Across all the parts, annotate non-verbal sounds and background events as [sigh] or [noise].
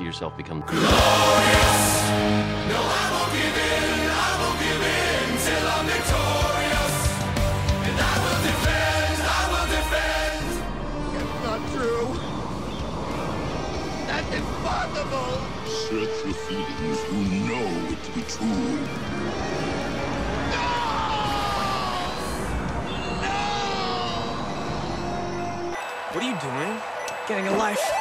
long enough to see yourself become. Not give in, I won't give in till I'm victorious. And I will defend, I will defend. That's not true. That's impossible. Search your feelings. You know it to be true. What are you doing? Getting a life.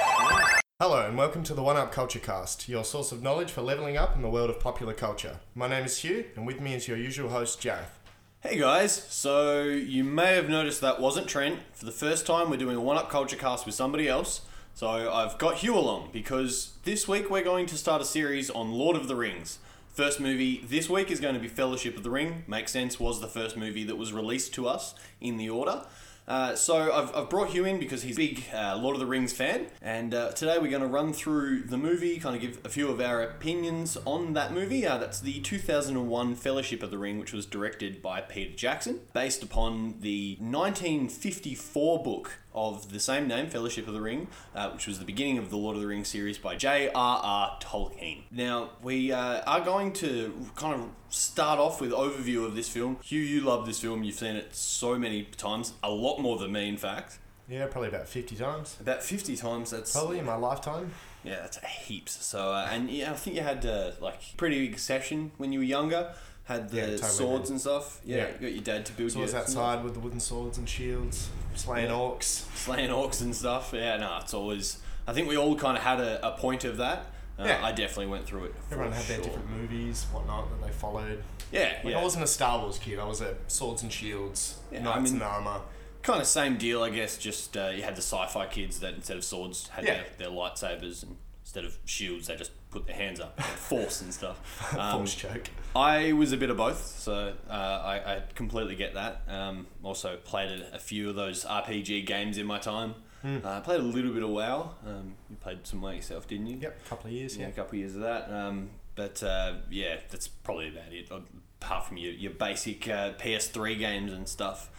And welcome to the One Up Culture Cast, your source of knowledge for leveling up in the world of popular culture. My name is Hugh, and with me is your usual host, Jareth. Hey guys, so you may have noticed that wasn't Trent. For the first time, we're doing a one up culture cast with somebody else. So I've got Hugh along because this week we're going to start a series on Lord of the Rings. First movie this week is going to be Fellowship of the Ring. Makes sense, was the first movie that was released to us in the order. Uh, so I've, I've brought Hugh in because he's a big uh, Lord of the Rings fan, and uh, today we're going to run through the movie, kind of give a few of our opinions on that movie. Uh, that's the 2001 Fellowship of the Ring, which was directed by Peter Jackson, based upon the 1954 book of the same name, Fellowship of the Ring, uh, which was the beginning of the Lord of the Rings series by J.R.R. Tolkien. Now, we uh, are going to kind of start off with overview of this film. Hugh, you love this film. You've seen it so many times, a lot more than me, in fact. Yeah, probably about 50 times. About 50 times, that's... Probably in my lifetime. Yeah, that's heaps. So, uh, and yeah, I think you had, uh, like, pretty big session when you were younger. Had the Yeah, totally swords and stuff. Yeah, Yeah. you got your dad to build So you was outside with the wooden swords and shields, slaying Yeah. orcs. slaying orcs and stuff. Yeah, no, it's always. I think we all kind of had a, a point of that. Uh, Yeah. I definitely went through it. Everyone had their different movies, whatnot, that they followed. Yeah, Like, yeah. I wasn't a Star Wars kid, I was a swords and shields, Yeah, I knights mean- and armour. kind of same deal, I guess. Just uh, you had the sci-fi kids that instead of swords had Yeah. their, their lightsabers, and instead of shields they just put their hands up, [laughs] force and stuff. Um, Force choke. I was a bit of both, so uh, I, I completely get that. Um, also played a, few of those RPG games in my time. Hmm. Uh, I played a little bit of WoW. Um, you played some WoW yourself, didn't you? Yep, a couple of years, yeah, yeah. a couple of years of that. Um, but uh, yeah, that's probably about it. uh, Apart from your, your basic uh, PS3 games and stuff.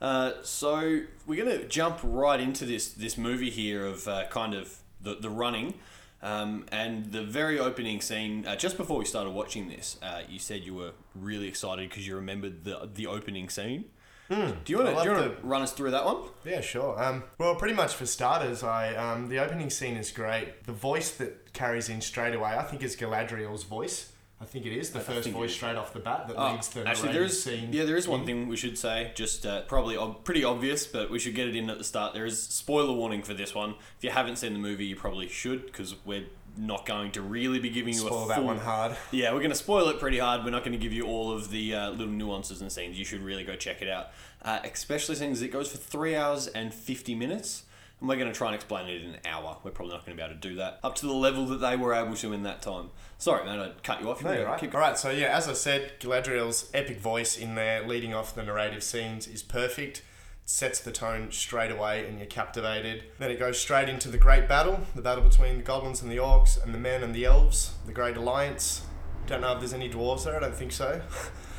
Uh, so we're gonna jump right into this this movie here of uh, kind of the the running. Um, and the very opening scene, uh, just before we started watching this, uh, you said you were really excited because you remembered the the opening scene. do you want. To run us through that one? Yeah, sure. Um, well, pretty much for starters, I um, the opening scene is great. The voice that carries in straight away, I think, is Galadriel's voice. I think it is the first voice straight off the bat that Oh, leads the actually, there is scene. yeah, there is one thing we should say. Just uh, probably ob- pretty obvious, but we should get it in at the start. There is spoiler warning for this one. If you haven't seen the movie, you probably should because we're not going to really be giving you Spoil a that full- one hard. Yeah, we're going to spoil it pretty hard. We're not going to give you all of the uh, little nuances and scenes. You should really go check it out. Uh, especially since it goes for three hours and fifty minutes. And we're going to try and explain it in an hour. We're probably not going to be able to do that up to the level that they were able to in that time. Sorry, man, I cut you off. No, You you're right. keep- All right, so yeah, as I said, Galadriel's epic voice in there, leading off the narrative scenes, is perfect. Sets the tone straight away, and you're captivated. Then it goes straight into the great battle, the battle between the goblins and the orcs, and the men and the elves, the Great Alliance. Don't know if there's any dwarves there. I don't think so.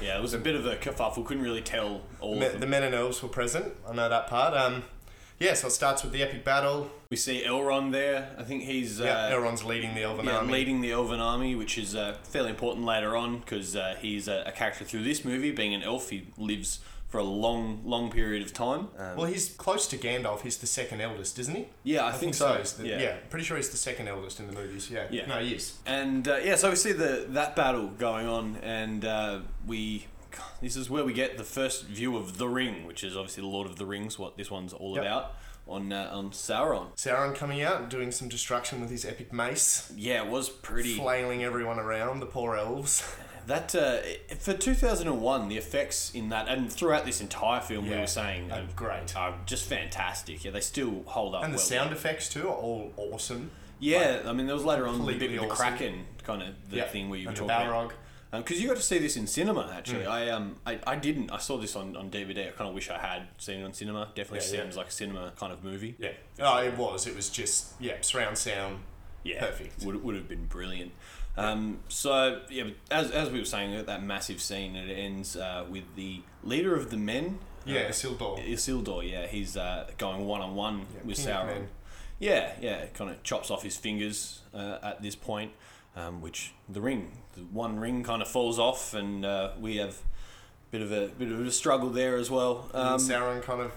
Yeah, it was a bit of a kerfuffle. Couldn't really tell all Me- the men and elves were present. I know that part. Um, yeah, so it starts with the epic battle. We see Elrond there. I think he's uh, Yeah, Elrond's leading the elven yeah, army. leading the Elven army, which is uh, fairly important later on because uh, he's a, a character through this movie. Being an elf, he lives for a long, long period of time. Um, Well, he's close to Gandalf. He's the second eldest, isn't he? yeah, I, think, so. He's the- yeah. yeah, pretty sure he's the second eldest in the movies. Yeah. Yeah. No, he is. And uh, yeah, so we see the that battle going on, and uh, we this is where we get the first view of the ring, which is obviously the Lord of the Rings, what this one's all Yep. about on uh, on Sauron. Sauron coming out and doing some destruction with his epic mace, Yeah, it was pretty. flailing everyone around, the poor elves. [laughs] That uh, for 2001, the effects in that and throughout this entire film, we were saying are great. are just fantastic. Yeah, they still hold up. And the well. sound effects too are all awesome. Yeah, I mean, there was later on the bit completely with the awesome. Kraken kind of the Yeah, thing where you were and the talking Balrog. about. Because you got to see this in cinema, actually. Mm. I um I, I didn't. I saw this on, on DVD. I kind of wish I had seen it on cinema. Definitely Yeah, yeah. seems like a cinema kind of movie. Yeah. Oh, it was. It was just yeah, surround sound. Yeah, Perfect. Would would have been brilliant. Um, so yeah, but as, as we were saying, that massive scene it ends uh, with the leader of the men. Yeah, uh, Isildur. Isildur. Yeah, he's uh, going one on one with King Sauron. Yeah, yeah, kind of chops off his fingers uh, at this point, um, which the ring, the one ring, kind of falls off, and uh, we have a bit of a bit of a struggle there as well. and Um, Sauron kind of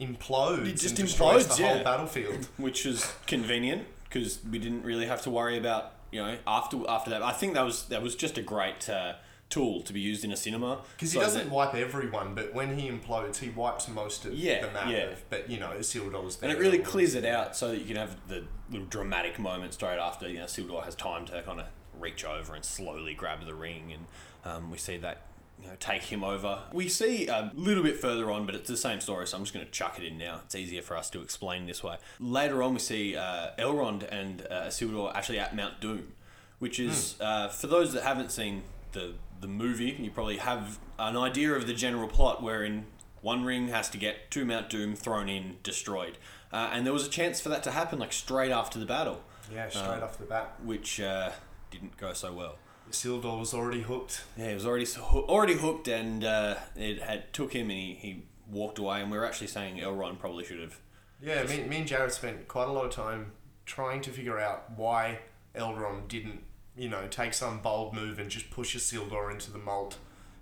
implodes. It just and implodes, the yeah. whole battlefield. [laughs] which is convenient because we didn't really have to worry about you know after after that. I think that was that was just a great uh, tool to be used in a cinema Because he doesn't that- wipe everyone, but when he implodes, he wipes most of Yeah, the map. yeah. Of, but you know, Isildur's there. and it really clears it out so that you can have the little dramatic moment straight after you know Sildor has time to kind of reach over and slowly grab the ring, and um, we see that. You know, take him over. We see a little bit further on, but it's the same story, so I'm just going to chuck it in now. It's easier for us to explain this way. Later on, we see uh, Elrond and uh, Isildur actually at Mount Doom, which is uh, for those that haven't seen the the movie, you probably have an idea of the general plot, wherein one ring has to get to Mount Doom, thrown in, destroyed, uh, and there was a chance for that to happen like straight after the battle, Yeah, straight off the bat. which uh, didn't go so well. Isildur was already hooked. Yeah, he was already so- already hooked, and uh, it had took him, and he, he walked away. And we were actually saying Elrond probably should have. Yeah, me, me and Jareth spent quite a lot of time trying to figure out why Elrond didn't, you know, take some bold move and just push Isildur into the mold.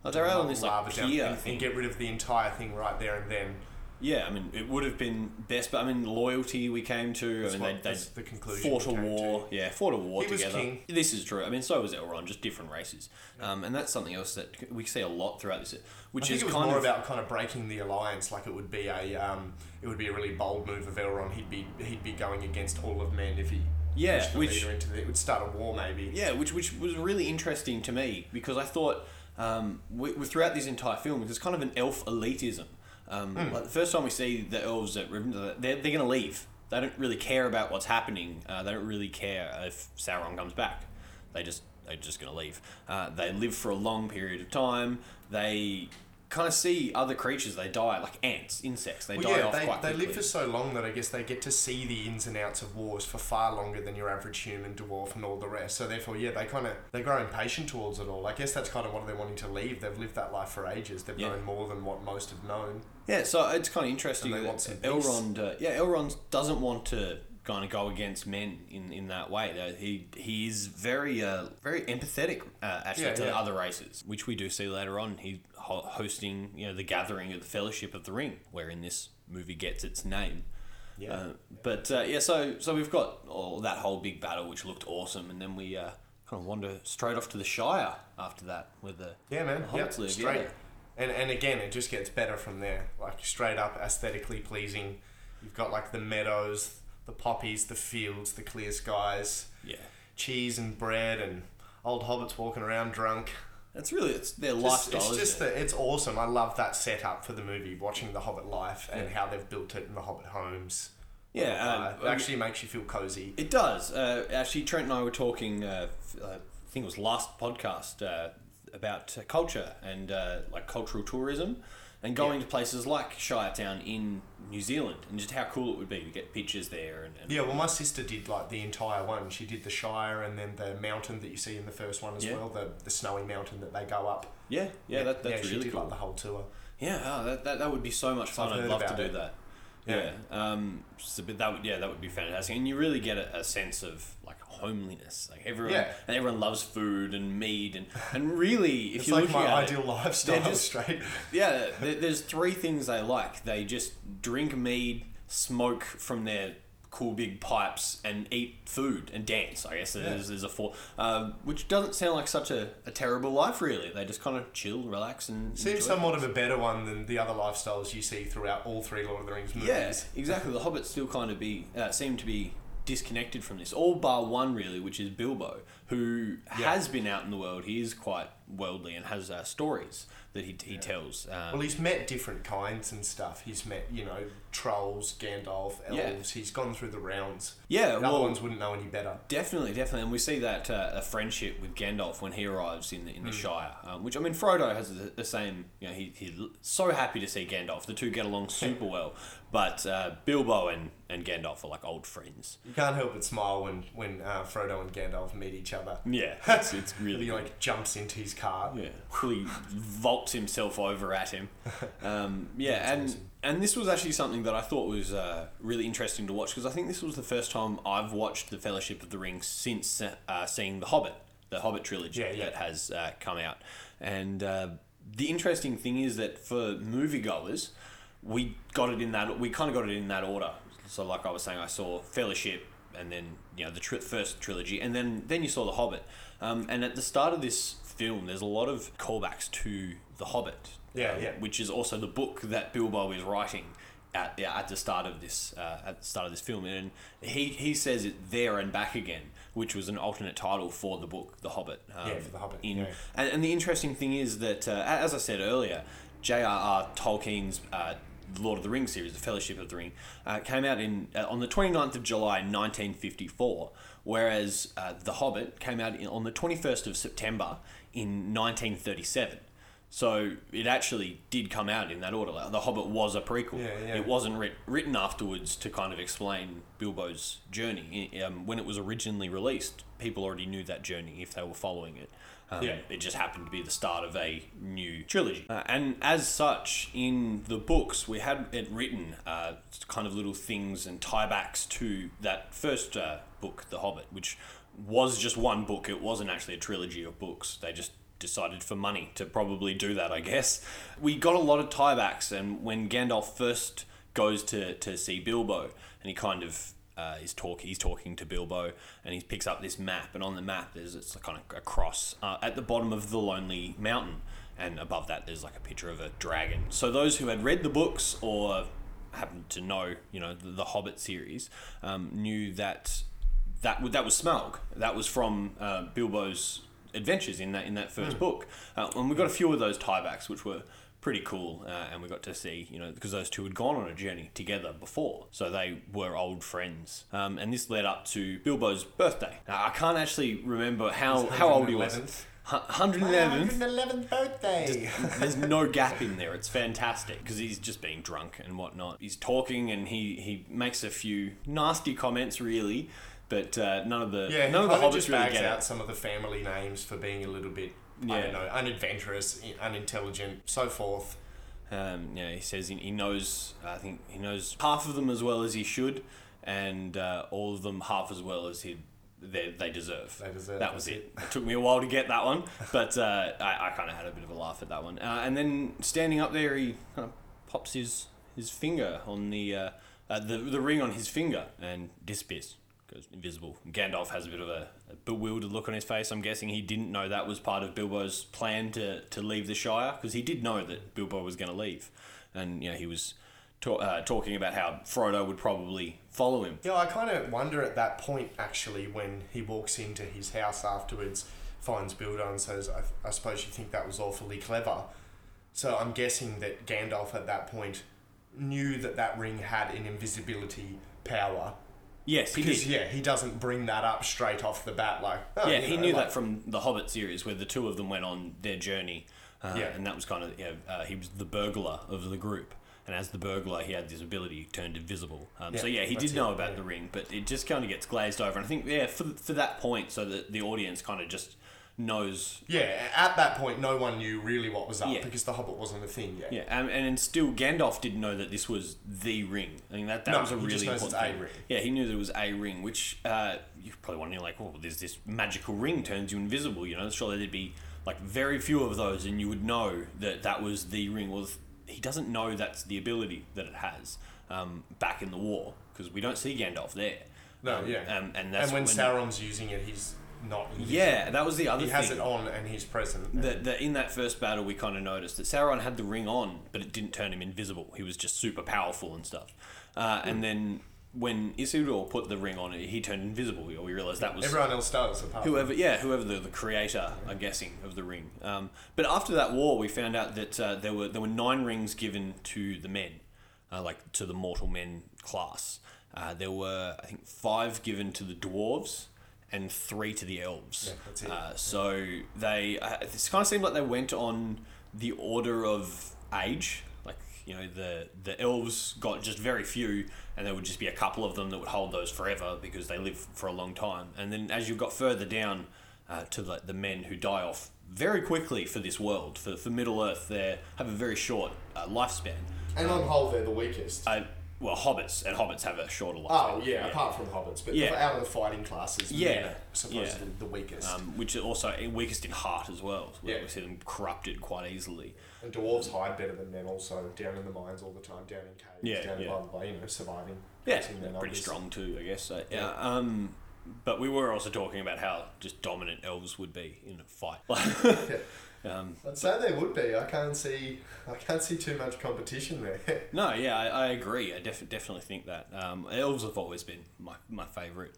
Oh, they're out on this like lava down and, and get rid of the entire thing right there and then. Yeah, I mean, it would have been best, but I mean, loyalty we came to. That's I mean, what- they, the conclusion fought a war. Yeah, fought a war He together. This is true. I mean, so was Elrond, just different races. Um, and that's something else that we see a lot throughout this, which is kind more of about kind of breaking the alliance. Like it would be a, um, it would be a really bold move of Elrond. He'd be he'd be going against all of men if he Yeah, which- into the, it would start a war maybe. Yeah, which which was really interesting to me because I thought um, we, we, throughout this entire film there's kind of an elf elitism. Um, Hmm. like the first time we see the elves at Rivendell, they're, they're going to leave. They don't really care about what's happening. Uh, they don't really care if Sauron comes back. They just they're just going to leave. Uh, they live for a long period of time. They kind of see other creatures. They die like ants, insects. They Well, die yeah, off they, quite they quickly. live for so long that I guess they get to see the ins and outs of wars for far longer than your average human, dwarf, and all the rest. So therefore, yeah, they kind of they grow impatient towards it all. I guess that's kind of what they're wanting to leave. They've lived that life for ages. They've Yeah. known more than what most have known. Yeah, so it's kind of interesting And they that want some. Elrond, uh, yeah, Elrond doesn't want to kind of go against men in, in that way. Though he he is very uh, very empathetic uh, actually Yeah, to yeah. other races, which we do see later on. He ho- hosting you know the gathering of the Fellowship of the Ring, wherein this movie gets its name. Yeah. Uh, but uh, yeah, so so we've got all that whole big battle, which looked awesome, and then we uh, kind of wander straight off to the Shire after that, where the Yeah, man. the Yeah, hobbits live. straight. Yeah. And and again, it just gets better from there. Like straight up aesthetically pleasing. You've got like the meadows, the poppies, the fields, the clear skies, yeah. cheese and bread, and old hobbits walking around drunk. It's really it's their Just- lifestyle. it's just it? the, it's awesome. I love that setup for the movie, watching the Hobbit life and Yeah. how they've built it in the Hobbit homes. Yeah, Uh, uh, it actually makes you feel cozy. It does. Uh, actually, Trent and I were talking. Uh, uh, I think it was last podcast uh, about culture and uh, like cultural tourism, and going Yeah. to places like Shiretown in New Zealand, and just how cool it would be to get pictures there. And, and Yeah, well, my sister did like the entire one. She did the Shire and then the mountain that you see in the first one as Yeah. well, the the snowy mountain that they go up. yeah, yeah, that, that's yeah, she really did cool. like the whole tour. Yeah, oh, that, that, that would be so much fun. I'd love to do it. that. Yeah. Um, so, but that would yeah that would be fantastic, and you really get a, a sense of like homeliness. Like everyone, Yeah. and everyone loves food and meat, and and really, if It's you're like my at it, ideal lifestyle just- [laughs] straight. Yeah, there's three things they like. They just drink mead, smoke from their cool big pipes, and eat food and dance. I guess there's, there's a four, um, which doesn't sound like such a, a terrible life, really. They just kind of chill, relax, and Seems somewhat things. of a better one than the other lifestyles you see throughout all three Lord of the Rings movies. Yeah, exactly. The Hobbits still kind of be uh, seem to be disconnected from this, all bar one really, which is Bilbo, who Yeah. has been out in the world. He is quite worldly and has uh, stories that he, he tells. Um, Well, he's met different kinds and stuff. He's met, you know, trolls, Gandalf, Yeah. elves. He's gone through the rounds. yeah, The well, other ones wouldn't know any better. Definitely, definitely, and we see that uh, a friendship with Gandalf when he arrives in the in the Shire. Um, which I mean, Frodo has the, the same. You know, he, he's so happy to see Gandalf. The two get along [laughs] super well, but uh, Bilbo and, and Gandalf are like old friends. You can't help but smile when when uh, Frodo and Gandalf meet each other. Yeah, [laughs] it's, it's really he like jumps into his car. Yeah, fully vaults himself over at him. [laughs] Um, yeah, and and this was actually something that I thought was uh, really interesting to watch because I think this was the first time I've watched the Fellowship of the Ring since uh, seeing the Hobbit, the Hobbit trilogy Yeah, yeah. that has uh, come out. And uh, the interesting thing is that for moviegoers, we got it in that we kind of got it in that order. So, like I was saying, I saw Fellowship, and then you know the tri- first trilogy, and then then you saw the Hobbit. Um, and at the start of this film, there's a lot of callbacks to the Hobbit. Yeah, um, yeah. Which is also the book that Bilbo is writing. At, yeah, at the start of this uh, at the start of this film and he, he says it there and back again which was an alternate title for the book The Hobbit um, Yeah, for The Hobbit, in, yeah. and, and the interesting thing is that, uh, as I said earlier, J.R.R. Tolkien's uh, Lord of the Rings series, The Fellowship of the Ring, uh, came out in uh, on the 29th of July 1954, whereas uh, The Hobbit came out in, on the 21st of September in 1937. So it actually did come out in that order. Like, The Hobbit was a prequel. Yeah, yeah. It wasn't writ- written afterwards to kind of explain Bilbo's journey. Um, when it was originally released, people already knew that journey if they were following it. Um, Yeah. It just happened to be the start of a new trilogy. Uh, and as such, in the books, we had it written uh, kind of little things and tiebacks to that first uh, book, The Hobbit, which was just one book. It wasn't actually a trilogy of books. They just decided for money to probably do that, I guess. We got a lot of tiebacks, and when Gandalf first goes to, to see Bilbo, and he kind of uh, is talk he's talking to Bilbo, and he picks up this map, and on the map there's it's kind of a cross uh, at the bottom of the Lonely Mountain, and above that there's like a picture of a dragon. So those who had read the books or happened to know, you know, the, the Hobbit series, um, knew that that that was Smaug. That was from uh, Bilbo's adventures in that in that first book, uh, and we got a few of those tiebacks, which were pretty cool, uh, and we got to see you know because those two had gone on a journey together before, so they were old friends, um, and this led up to Bilbo's birthday. Now, I can't actually remember how how old he was. 111th. Hundred eleventh. 111th birthday. There's no gap in there. It's fantastic because he's just being drunk and whatnot. He's talking and he, he makes a few nasty comments, really, but uh, none of the Yeah, none of the hobbits just really bags get out it. some of the family names for being a little bit, I Yeah. don't know, unadventurous, unintelligent, so forth. Um, yeah, he says he, he knows. I think he knows half of them as well as he should, and uh, all of them half as well as he they, they deserve. They deserve, That was it. It took me a while to get that one, but uh, [laughs] I, I kind of had a bit of a laugh at that one. Uh, and then standing up there, he kind of pops his his finger on the uh, uh, the the ring on his finger and disappears. Goes invisible. Gandalf has a bit of a, a bewildered look on his face. I'm guessing he didn't know that was part of Bilbo's plan to, to leave the Shire because he did know that Bilbo was going to leave, and you know he was uh, talking about how Frodo would probably follow him. Yeah, I kind of wonder at that point, actually, when he walks into his house afterwards, finds Bilbo and says, I, I suppose you think that was awfully clever. So I'm guessing that Gandalf at that point knew that that ring had an invisibility power. Yes, he Because, did. yeah, he doesn't bring that up straight off the bat, like, oh, yeah, you he know, knew like- that from the Hobbit series, where the two of them went on their journey, uh, Yeah. and that was kind of you know, uh, he was the burglar of the group, and as the burglar, he had this ability turned invisible. Um, so Yeah, yeah, he did know it, about yeah. the ring, but it just kind of gets glazed over. And I think yeah, for for that point, so that the audience kind of just knows. Yeah, at that point, no one knew really what was up Yeah. because the Hobbit wasn't a thing yet. Yeah, and, and still Gandalf didn't know that this was the ring. I mean that that No, was a he really just knows important it's a thing. ring. Yeah, he knew that it was a ring, which uh, you probably wondering like, oh, there's this magical ring turns you invisible. You know, surely there'd be like very few of those, and you would know that that was the ring. Well, he doesn't know that's the ability that it has um, back in the war because we don't see Gandalf there. No, Um, yeah. um, and that's when, when Sauron's using it, he's not. invisible. yeah, that was the other He thing. has it on and he's present. that, that in that first battle we kind of noticed that Sauron had the ring on, but it didn't turn him invisible. He was just super powerful and stuff. Uh, And then when Isildur put the ring on, he turned invisible. We we realized that was Everyone else does, apart from whoever, yeah, whoever the, the creator, I'm guessing, of the ring. Um, but after that war, we found out that uh, there were there were nine rings given to the men, uh, like to the mortal men class. Uh, there were I think five given to the dwarves and three to the elves. Yeah. Uh, so they uh, this kind of seemed like they went on the order of age. Like you know the the elves got just very few, and there would just be a couple of them that would hold those forever because they live for a long time. And then as you got further down. uh, to the, the men who die off very quickly for this world. For, for Middle Earth, they have a very short uh, lifespan. And on whole, they're the weakest. Well, hobbits and hobbits have a shorter life. oh yeah, apart from hobbits, but Yeah. out of the fighting classes, Yeah, supposedly yeah. the weakest. um, which are also weakest in heart as well. We, Yeah. we see them corrupted quite easily. and dwarves hide better than men, also down in the mines all the time, down in caves, Yeah, down yeah. blah. You know, surviving. Yeah, pretty numbers. strong too, I guess. So, yeah. Um, but we were also talking about how just dominant elves would be in a fight. [laughs] um, I'd say they would be. I can't see. I can't see too much competition there. [laughs] no, yeah, I, I agree. I def- definitely think that um, elves have always been my my favorite.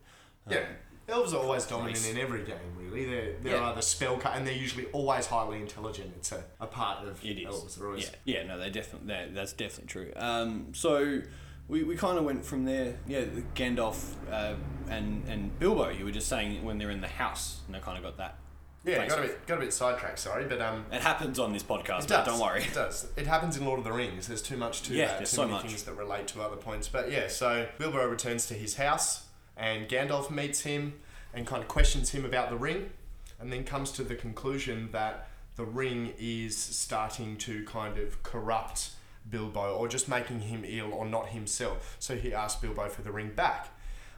yeah. Elves are always dominant in every game, really. They're, they're Yeah. either spell cut, and they're usually always highly intelligent. It's a, a part of It is. elves. They're always, Yeah, yeah, no, they definitely that, that's definitely true. Um, so we, we kind of went from there. Yeah, Gandalf uh, and and Bilbo. You were just saying when they're in the house, and they kind of got that. Yeah, got a bit got a bit sidetracked. Sorry, but um, It happens on this podcast, It but does. don't worry. It does. It happens in Lord of the Rings. There's too much to Yeah, that. there's too so many much. things that relate to other points. But yeah, so Bilbo returns to his house, and Gandalf meets him and kind of questions him about the ring, and then comes to the conclusion that the ring is starting to kind of corrupt Bilbo, or just making him ill, or not himself. So he asks Bilbo for the ring back.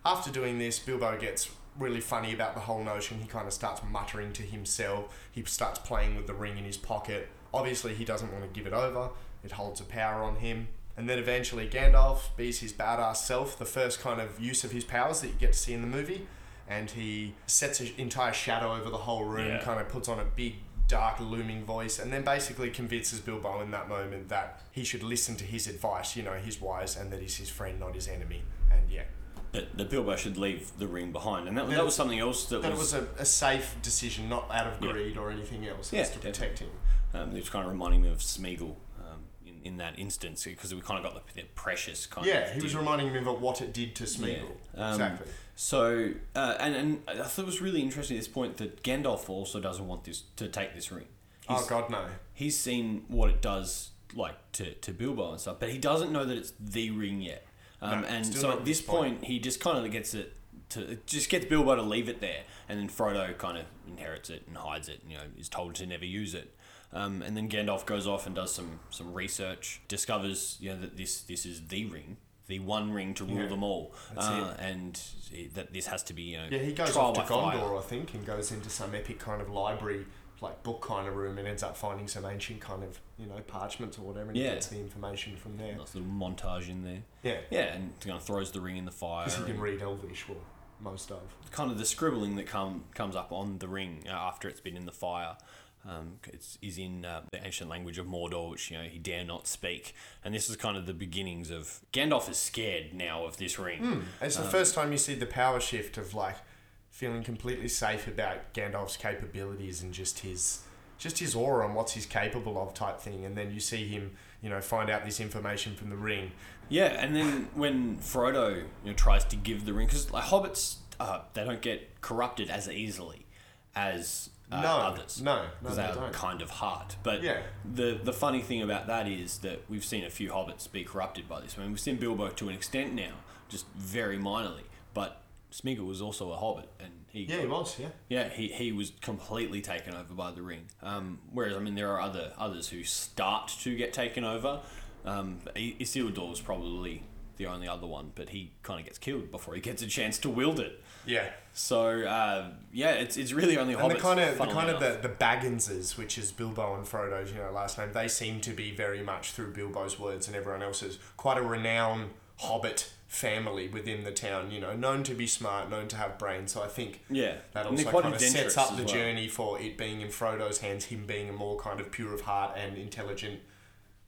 After doing this, Bilbo gets really funny about the whole notion. He kind of starts muttering to himself. He starts playing with the ring in his pocket. Obviously, he doesn't want to give it over. It holds a power on him. And then eventually, Gandalf bees his badass self, the first kind of use of his powers that you get to see in the movie. And he sets an entire shadow over the whole room, Yeah. kind of puts on a big, dark, looming voice, and then basically convinces Bilbo in that moment that he should listen to his advice. You know, he's wise and that he's his friend, not his enemy. And yeah, That, that Bilbo should leave the ring behind, and that, That that was something else that, that was. was a, a safe decision, not out of Yeah. greed or anything else. Yeah, It's to protect him. Um, it was kind of reminding me of Smeagol um, in, in that instance because we kind of got the, the precious kind Yeah, of. he was reminding me of what it did to Smeagol. Um, exactly. So, uh, and, and I thought it was really interesting at this point that Gandalf also doesn't want this to take this ring. He's, Oh God, no. he's seen what it does like to, to Bilbo and stuff, but he doesn't know that it's the ring yet. Um, No, and so at this point. point, he just kind of gets it to just gets Bilbo to leave it there, and then Frodo kind of inherits it and hides it. You know, is told to never use it. Um, and then Gandalf goes off and does some some research, discovers you know that this this is the ring, the one ring to rule Yeah, them all, uh, and that this has to be you know Yeah, he goes off to by fire. Gondor, I think, and goes into some epic kind of library, like book kind of room, and ends up finding some ancient kind of you know parchments or whatever, and Yeah. he gets the information from there. Nice little montage in there. Yeah, Yeah, and kind of throws the ring in the fire. because he can read Elvish, well, most of. kind of the scribbling that come comes up on the ring uh, after it's been in the fire. Um, it's is in uh, the ancient language of Mordor, which you know he dare not speak, and this is kind of the beginnings of Gandalf is scared now of this ring. And it's the first time you see the power shift of like feeling completely safe about Gandalf's capabilities and just his just his aura and what's he's capable of type thing and then you see him you know find out this information from the ring Yeah, and then when Frodo you know, tries to give the ring, because like hobbits, uh, they don't get corrupted as easily as uh, No, others. no, no, because they they're don't. kind of hard. But Yeah. the the funny thing about that is that we've seen a few hobbits be corrupted by this. I mean, we've seen Bilbo to an extent now, just very minorly. But Smeagol was also a hobbit, and he yeah he was yeah yeah, he, he was completely taken over by the ring. Um, whereas, I mean, there are other others who start to get taken over. Um, Isildur was probably the only other one, but he kind of gets killed before he gets a chance to wield it. yeah So uh, yeah, it's, it's really only and the kind of the kind of the, the Bagginses, which is Bilbo and Frodo's you know last name, they seem to be very much through Bilbo's words and everyone else's quite a renowned Hobbit family within the town. You know, known to be smart, known to have brains. So I think Yeah. that also kind of sets up the well. journey for it being in Frodo's hands, him being a more kind of pure of heart and intelligent.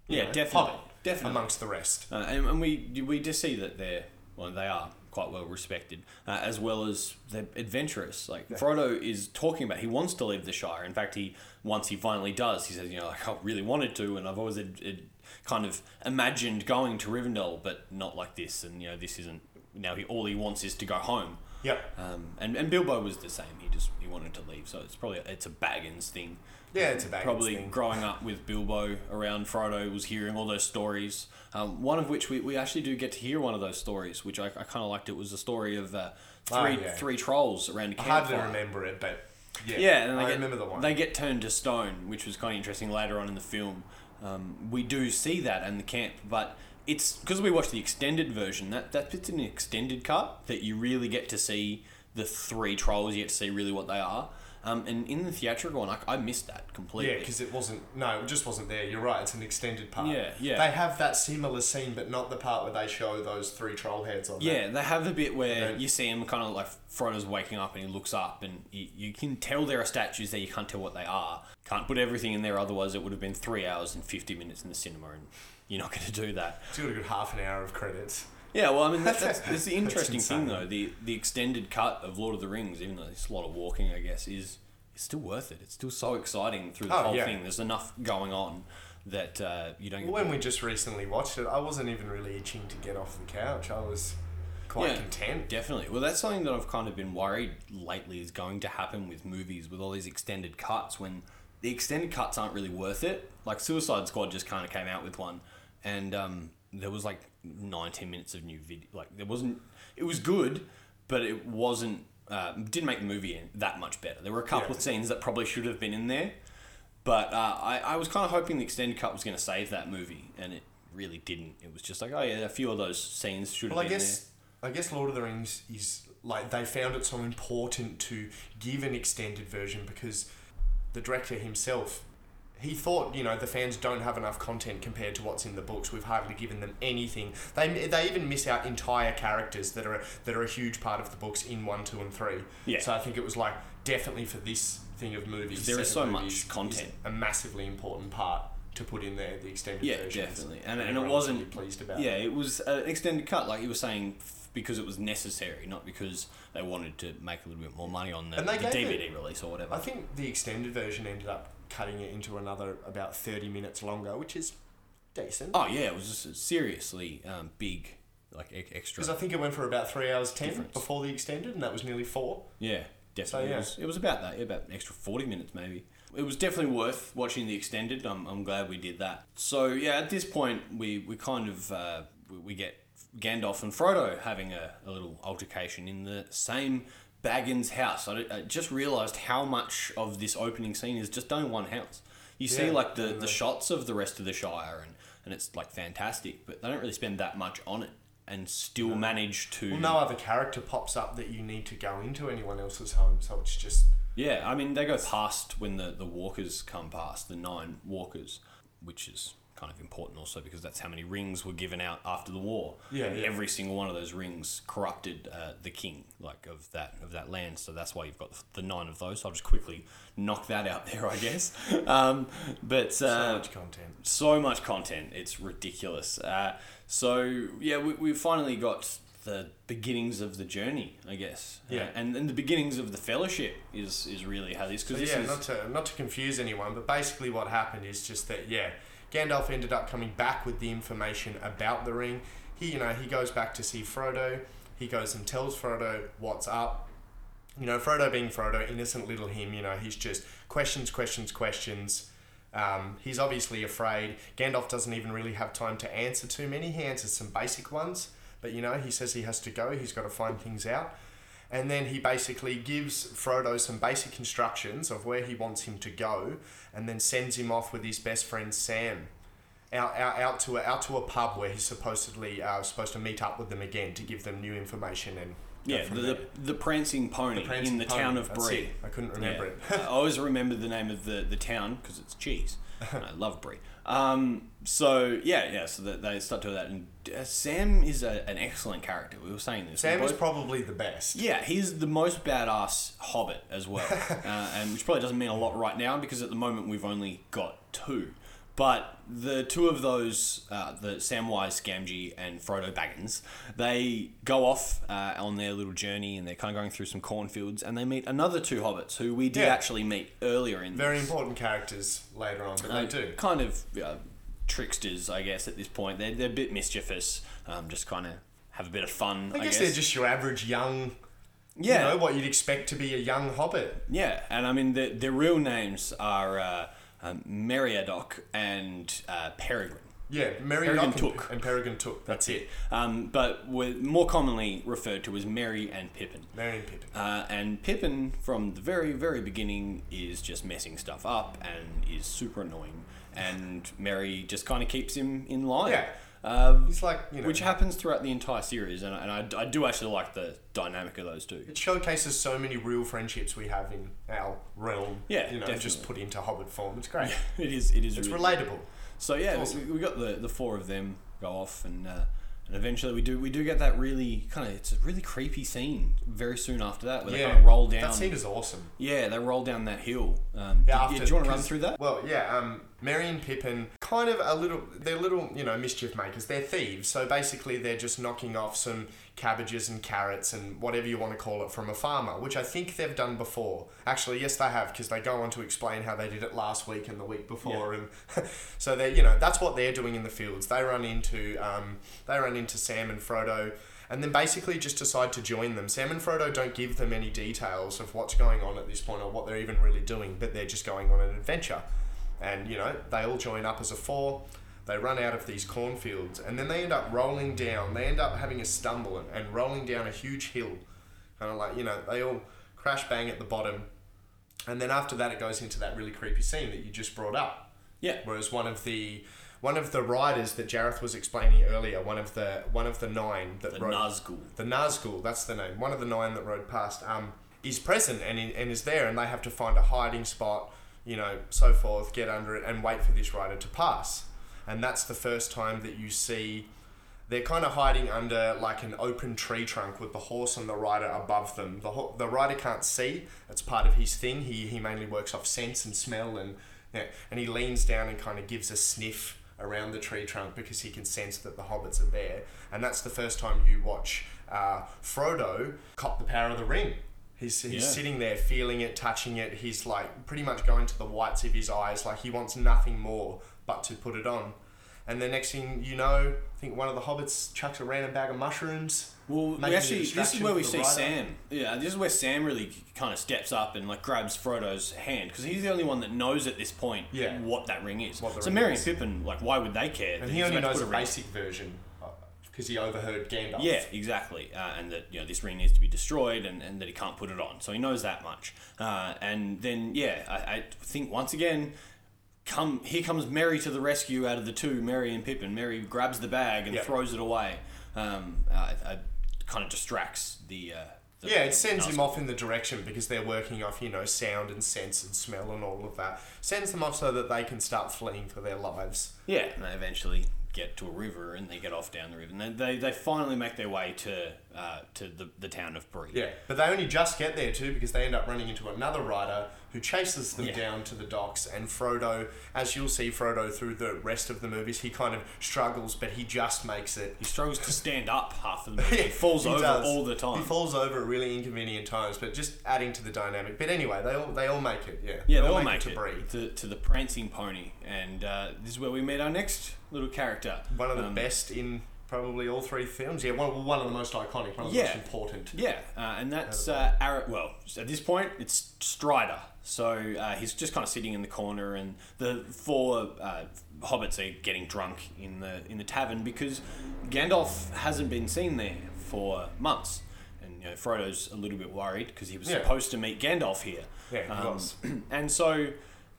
Yeah, know, definitely, definitely. amongst the rest. Uh, and, and we we just see that they're well, they are quite well respected, uh, as well as they're adventurous. Like Frodo is talking about, he wants to leave the Shire. In fact, he once he finally does, he says, you know, like I really wanted to, and I've always ed, ed, kind of imagined going to Rivendell, but not like this. And you know, this isn't. Now he all he wants is to go home. Yep. Um, and and Bilbo was the same. He just he wanted to leave. So it's probably it's a Baggins thing. Yeah, it's a Baggins Probably thing. growing up with Bilbo around Frodo was hearing all those stories. Um, one of which we, we actually do get to hear one of those stories, which I, I kind of liked. It was the story of uh, three Oh, yeah. three trolls around a I hardly campfire. remember it, but Yeah, Yeah, and they I get, remember the one. They get turned to stone, which was kind of interesting later on in the film. Um, we do see that in the camp, but it's because we watch the extended version. That that fits in an extended cut that you really get to see the three trolls. You get to see really what they are. Um, and in the theatrical one, I, I missed that completely. Yeah, because it wasn't. No, it just wasn't there. You're right. It's an extended part. Yeah, yeah. They have that similar scene, but not the part where they show those three troll heads on. Yeah, they have a bit where Okay. you see him kind of like Frodo's waking up and he looks up and you, you can tell there are statues there. You can't tell what they are. Can't put everything in there, otherwise it would have been three hours and fifty minutes in the cinema, and you're not going to do that. It's got a good half an hour of credits. Yeah, well, I mean that's, that's, that's the interesting thing though. The the extended cut of Lord of the Rings, even though it's a lot of walking, I guess, is is still worth it. It's still so exciting through the Oh, whole yeah. thing. There's enough going on that uh, you don't. Get When we just recently watched it, I wasn't even really itching to get off the couch. I was quite Yeah. content. Definitely. Well, that's something that I've kind of been worried lately is going to happen with movies with all these extended cuts when the extended cuts aren't really worth it. Like Suicide Squad just kind of came out with one, and um, there was like 19 minutes of new video. Like there wasn't. It was good, but it wasn't. Uh, didn't make the movie that much better. There were a couple Yeah. of scenes that probably should have been in there, but uh, I, I was kind of hoping the extended cut was going to save that movie, and it really didn't. It was just like, oh yeah, a few of those scenes should have Well, I been guess I guess Lord of the Rings is like they found it so important to give an extended version because the director himself he thought you know the fans don't have enough content compared to what's in the books. We've hardly given them anything. They they even miss out entire characters that are that are a huge part of the books in one, two, and three. Yeah. So I think it was like definitely for this thing of movies. There is so much content. a massively important part to put in there. The extended version. Yeah, definitely, and, and it wasn't pleased about. Yeah, it was an extended cut, like you were saying, f- because it was necessary, not because they wanted to make a little bit more money on the, And the DVD it- release or whatever. I think the extended version ended up cutting it into another about 30 minutes longer, which is decent. oh yeah, it was just a seriously um, big, like e- extra. Because I think it went for about 3 hours 10 Difference. before the extended, and that was nearly 4. Yeah, definitely. So, yeah. It, was, it was about that, about an extra 40 minutes maybe. It was definitely worth watching the extended. I'm, I'm glad we did that. So, yeah, at this point, we, we kind of uh, we, we get Gandalf and Frodo having a, a little altercation in the same Baggins house. I, I just realised how much of this opening scene is just done in one house. You see, like, the, the the- shots of the rest of the Shire, and, and it's, like, fantastic, but they don't really spend that much on it and still manage to. Well, no other character pops up that you need to go into anyone else's home, so it's just. Yeah, I mean they go past when the, the walkers come past, the nine walkers, which is kind of important also because that's how many rings were given out after the war. Yeah, yeah. Every single one of those rings corrupted uh, the king, like of that of that land. So that's why you've got the nine of those. So I'll just quickly knock that out there, I guess. [laughs] Um, but So uh, much content. so much content. It's ridiculous. Uh, so yeah, we we finally got the beginnings of the journey, I guess. Yeah. Uh, and and the beginnings of the fellowship is is really how this So because this yeah, is not to not to confuse anyone, but basically what happened is just that yeah, Gandalf ended up coming back with the information about the ring. He you know he goes back to see Frodo. He goes and tells Frodo what's up. You know, Frodo being Frodo, innocent little him. You know, he's just questions, questions, questions. Um, he's obviously afraid. Gandalf doesn't even really have time to answer too many. He answers some basic ones, but you know, he says he has to go. He's got to find things out. And then he basically gives Frodo some basic instructions of where he wants him to go, and then sends him off with his best friend Sam, out, out, out to a, out to a pub where he's supposedly uh, supposed to meet up with them again to give them new information and yeah the, the the prancing pony Prancing in the Pony, town of that's Bree. it. I couldn't remember it. [laughs] I always [laughs] remember the name of the, the town because it's cheese. [laughs] I love Brie. Um, so yeah, yeah. So that they start doing that, and uh, Sam is a, an excellent character. We were saying this. Sam We is probably the best. Yeah, he's the most badass hobbit as well, [laughs] uh, and which probably doesn't mean a lot right now because at the moment we've only got two. But the two of those, uh, the Samwise Gamgee and Frodo Baggins, they go off uh, on their little journey and they're kind of going through some cornfields and they meet another two hobbits who we did Yeah. actually meet earlier in Very important characters later on, but uh, they do. kind of uh, tricksters, I guess. At this point, they're, they're a bit mischievous, um, just kind of have a bit of fun. I guess, they're just your average young, yeah, you know, what you'd expect to be a young hobbit. Yeah, and I mean the their real names are uh, um, Meriadoc and uh, Peregrine. Yeah, Peregrine Knock Took. and, and Peregrine Took. That's, it. Um, but were more commonly referred to as Merry and Pippin. Merry and Pippin. Uh, and Pippin, from the very, very beginning, is just messing stuff up and is super annoying. And Merry just kind of keeps him in line. Yeah. Um, He's like, you know, which happens throughout the entire series, and, I- and I, I do actually like the dynamic of those two. it showcases so many real friendships we have in our realm. Yeah, you know, just definitely. put into Hobbit form. It's great. [laughs] It is. It is. It's really- relatable. So yeah, we, we got the, the four of them go off, and uh, and eventually we do we do get that really kind of it's a really creepy scene very soon after that where they Yeah, kind of roll down. That scene is awesome. yeah, they roll down that hill. Um, Yeah, do, after, do you want to run 'cause- through that? Well, yeah. Um, Merry and Pippin, kind of a little. They're little, you know, mischief makers. They're thieves. So basically, they're just knocking off some cabbages and carrots and whatever you want to call it from a farmer, which I think they've done before. Actually, yes, they have, because they go on to explain how they did it last week and the week before, and [laughs] so they, you know, that's what they're doing in the fields. They run into, um, they run into Sam and Frodo. And then basically just decide to join them. Sam and Frodo don't give them any details of what's going on at this point or what they're even really doing, but they're just going on an adventure. And, you know, they all join up as a four. They run out of these cornfields and then they end up rolling down. They end up having a stumble and, and rolling down a huge hill. Kind of like, you know, they all crash bang at the bottom. And then after that, it goes into that really creepy scene that you just brought up. Yeah. Whereas one of the one of the riders that Jareth was explaining earlier, one of the one of the nine that The rode Nazgul. the Nazgul, that's the name. One of the nine that rode past, um, is present and, and is there, and they have to find a hiding spot, you know, so forth, get under it, and wait for this rider to pass. And that's the first time that you see they're kind of hiding under like an open tree trunk with the horse and the rider above them. The ho- the rider can't see; it's part of his thing. He he mainly works off sense and smell, and yeah, and he leans down and kind of gives a sniff around the tree trunk because he can sense that the hobbits are there. And that's the first time you watch uh, Frodo cop the power of the ring. He's, he's Yeah. sitting there feeling it, touching it. He's like pretty much going to the whites of his eyes. Like he wants nothing more but to put it on. And the next thing you know, I think one of the hobbits chucks a random bag of mushrooms. Well, we actually, this is where we see rider. Sam. Yeah, this is where Sam really kind of steps up and like grabs Frodo's hand because he's the only one that knows at this point Yeah. what that ring is. So ring Merry is. and Pippin, like, why would they care? And he only knows a basic version because he overheard Gandalf. Yeah, exactly. Uh, and that you know this ring needs to be destroyed, and, and that he can't put it on. So he knows that much. Uh, and then yeah, I, I think once again, come here comes Merry to the rescue out of the two, Merry and Pippin. Merry grabs the bag and Yeah. throws it away. Um, uh, uh, kind of distracts the. Uh, the Yeah, it sends him off in the direction because they're working off, you know, sound and sense and smell and all of that. Sends them off so that they can start fleeing for their lives. Yeah, and they eventually get to a river and they get off down the river, and they, they, they finally make their way to uh, to the, the town of Bree. Yeah, but they only just get there too because they end up running into another rider who chases them Yeah. down to the docks. And Frodo, as you'll see, Frodo through the rest of the movies, he kind of struggles, but he just makes it. He struggles to stand up half of the [laughs] movie. He falls He over does. all the time. He falls over at really inconvenient times, but just adding to the dynamic. But anyway, they all they all make it. Yeah, Yeah, they all make to it Bree. to, to the prancing pony, and uh, this is where we meet our next little character. One of the Um, best in probably all three films. Yeah, one, one of the most iconic, one of the Yeah. most important. Yeah, uh, and that's uh, Ar- Well, at this point, it's Strider. So uh, he's just kind of sitting in the corner, and the four uh, hobbits are getting drunk in the in the tavern because Gandalf hasn't been seen there for months, and you know, Frodo's a little bit worried because he was Yeah. supposed to meet Gandalf here. Yeah, he Um, was. [clears throat] and so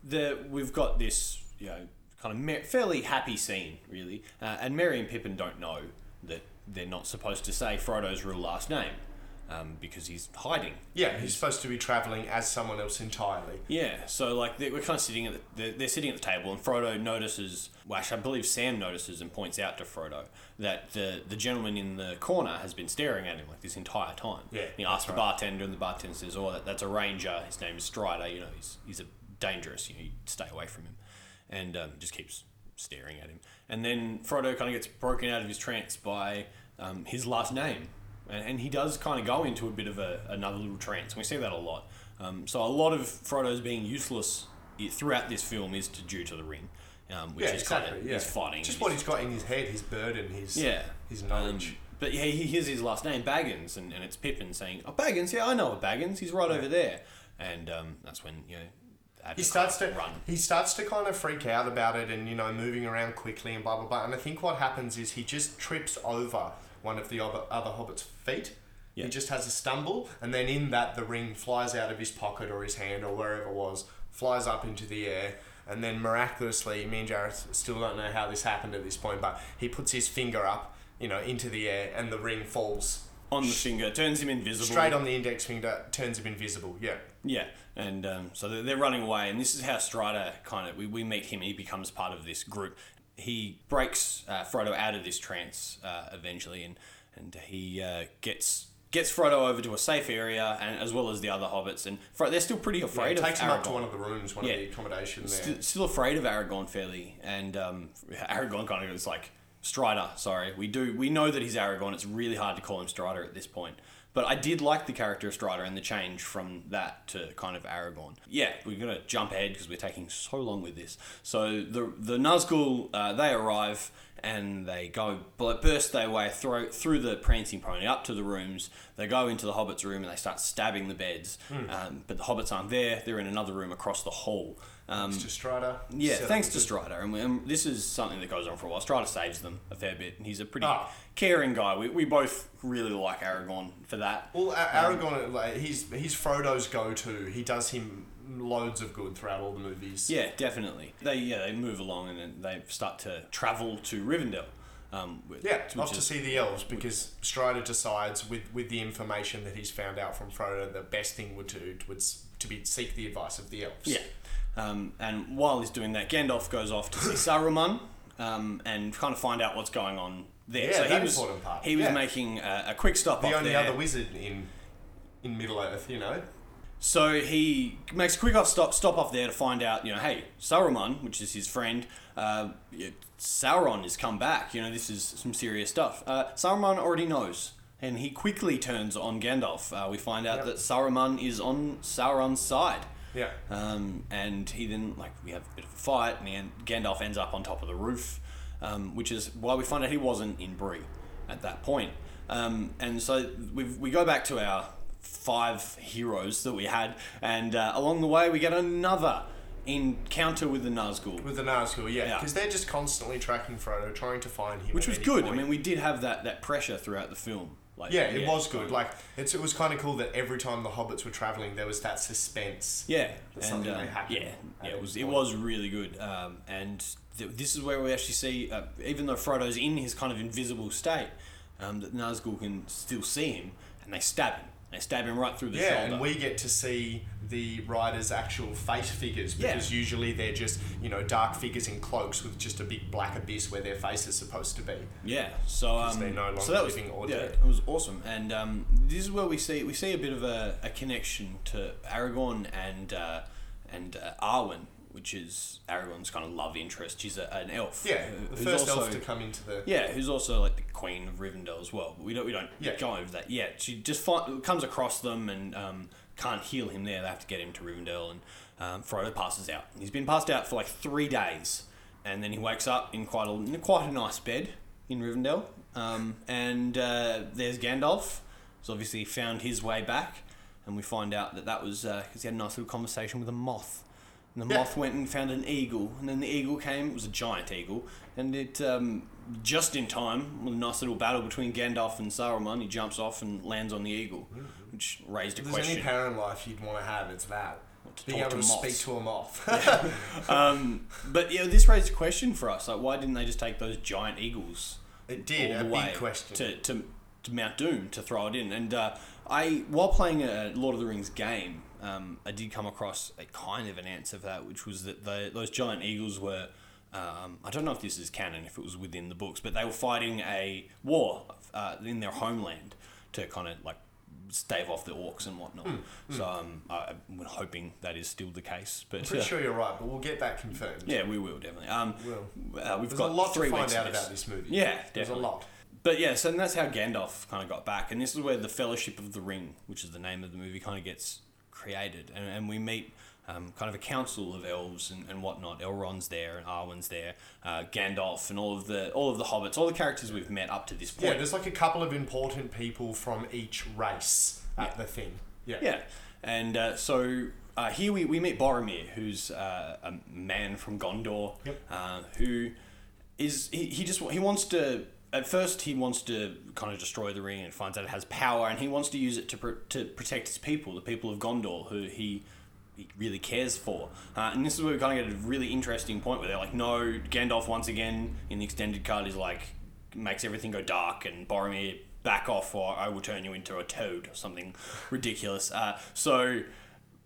the we've got this you know kind of mer- fairly happy scene really. Uh, and Merry and Pippin don't know that they're not supposed to say Frodo's real last name um, because he's hiding. Yeah, he's supposed to be traveling as someone else entirely. yeah so like they, we're kind of sitting at the, they're, they're sitting at the table and Frodo notices well actually I believe Sam notices and points out to Frodo that the the gentleman in the corner has been staring at him like this entire time. Yeah, he asks the right. bartender and the bartender says oh that, that's a ranger. His name is Strider. You know he's, he's a dangerous you know you stay away from him and um, just keeps staring at him and then Frodo kind of gets broken out of his trance by um, his last name and, and he does kind of go into a bit of a, another little trance And we see that a lot um, so a lot of Frodo's being useless throughout this film is to, due to the ring um, which yeah, is exactly. kind of yeah. his fighting Just what he's got in his head, his burden, his yeah. his Um, knowledge. but yeah, he hears his last name, Baggins, and, and it's Pippin saying, Oh, Baggins, yeah, I know a Baggins, he's right over there. And um, that's when, you know, he starts to run. he starts to kind of freak out about it and you know moving around quickly and blah blah blah and I think what happens is he just trips over one of the other, other hobbit's feet Yeah. he just has a stumble and then in that the ring flies out of his pocket or his hand or wherever it was flies up into the air and then miraculously me and Jareth still don't know how this happened at this point but he puts his finger up you know into the air and the ring falls on the finger, turns him invisible. straight on the index finger turns him invisible yeah Yeah, and um, so they're, they're running away, and this is how Strider kind of we, we meet him. He becomes part of this group. He breaks uh, Frodo out of this trance uh, eventually, and and he uh, gets gets Frodo over to a safe area, and as well as the other hobbits. And Fro- they're still pretty Yeah, afraid it takes of him Aragorn. up to one of the rooms one Yeah. of the accommodation there Still, still afraid of Aragorn fairly, and um, Aragorn kind of goes like Strider. Sorry, we do we know that he's Aragorn. It's really hard to call him Strider at this point. But I did like the character of Strider and the change from that to kind of Aragorn. Yeah, we're gonna jump ahead because we're taking so long with this. So the the Nazgul uh, they arrive and they go burst their way through through the prancing pony up to the rooms. They go into the hobbits' room and they start stabbing the beds. Um, but the hobbits aren't there. They're in another room across the hall. Um, to Strider. yeah, thanks to Strider, and, we, and this is something that goes on for a while. Strider saves them a fair bit, and he's a pretty Ah. caring guy. We, we both really like Aragorn for that. Well, A- Aragorn, like he's he's Frodo's go-to. He does him loads of good throughout all the movies. Yeah, definitely. They yeah they move along and then they start to travel to Rivendell. Um, with- Yeah, off to see the elves because Strider decides with, with the information that he's found out from Frodo, the best thing would to would to be seek the advice of the elves. Yeah. Um, and while he's doing that, Gandalf goes off to see [coughs] Saruman um, and kind of find out what's going on there. Yeah, so he was important part. he was Yeah. making a, a quick stop the only there. other wizard in in Middle Earth, you know. So he makes a quick off stop stop off there to find out, you know, hey, Saruman, which is his friend, uh, Sauron has come back. You know, this is some serious stuff. Uh, Saruman already knows, and he quickly turns on Gandalf. Uh, we find out Yep. that Saruman is on Sauron's side. Yeah. Um, and he then like we have a bit of a fight, and Gandalf ends up on top of the roof, um, which is why we find out he wasn't in Bree at that point. Um, and so we we go back to our five heroes that we had, and uh, along the way we get another encounter with the Nazgul. With the Nazgul, yeah, Yeah. because they're just constantly tracking Frodo, trying to find him. which was good. I mean, we did have that, that pressure throughout the film. Like, yeah, it was good. Like it's, it was kind of cool that every time the hobbits were traveling, there was that suspense. Yeah, That and something may happen yeah, yeah, it was it was really good. Um, and th- this is where we actually see, uh, even though Frodo's in his kind of invisible state, um, that Nazgul can still see him, and they stab him. They stab him right through the Yeah, shoulder. and we get to see the riders' actual face figures Yeah. because usually they're just you know dark figures in cloaks with just a big black abyss where their face is supposed to be. Yeah, so um, they're no longer so that was living or yeah, dead. it was awesome, and um, this is where we see we see a bit of a, a connection to Aragorn and uh, and uh, Arwen, which is Aragorn's kind of love interest. She's a, an elf. Yeah, who- the first also- elf to come into the Yeah, who's also like the queen of Rivendell as well. But we don't we don't Yeah. go over that yet. She just fi- comes across them and um, can't heal him there. They have to get him to Rivendell, and um, Frodo passes out. He's been passed out for like three days, and then he wakes up in quite a in quite a nice bed in Rivendell. Um, and uh, there's Gandalf. He's obviously found his way back, and we find out that that was because he had a nice little conversation with a moth. And the Yeah. moth went and found an eagle, and then the eagle came. It was a giant eagle, and it um, just in time, with a nice little battle between Gandalf and Saruman. He jumps off and lands on the eagle, which raised a If there's any question. power in life you'd want to have, it's that. to Being able to to speak to a moth. [laughs] um, but yeah, this raised a question for us. Like, why didn't they just take those giant eagles it did, all a the way big question. to, to, to Mount Doom to throw it in? And uh, I, while playing a Lord of the Rings game, um, I did come across a kind of an answer for that, which was that the, those giant eagles were. Um, I don't know if this is canon, if it was within the books, but they were fighting a war uh, in their homeland to kind of like stave off the orcs and whatnot. So um, I- I'm hoping that is still the case. But Pretty uh, sure you're right, but we'll get that confirmed. yeah, we will definitely. Um, Will. uh, we've There's got a lot three to find out about this movie. Yeah, There's a definitely. lot. But yeah, so that's how Gandalf kind of got back, and this is where the Fellowship of the Ring, which is the name of the movie, kind of gets created, and, and we meet um, kind of a council of elves and, and whatnot. Elrond's there, and Arwen's there, uh, Gandalf, and all of the all of the hobbits, all the characters we've met up to this point. Yeah, there's like a couple of important people from each race at Yeah. the thing. Yeah. Yeah, and uh, so uh, here we, we meet Boromir, who's uh, a man from Gondor, Yep. uh, who is he, he just he wants to at first he wants to kind of destroy the ring and finds out it has power and he wants to use it to, to protect his people, the people of Gondor, who he he really cares for. Uh, and this is where we kind of get a really interesting point where they're like, no, Gandalf once again in the extended cut is like makes everything go dark and Boromir back off or I will turn you into a toad or something ridiculous. Uh, so,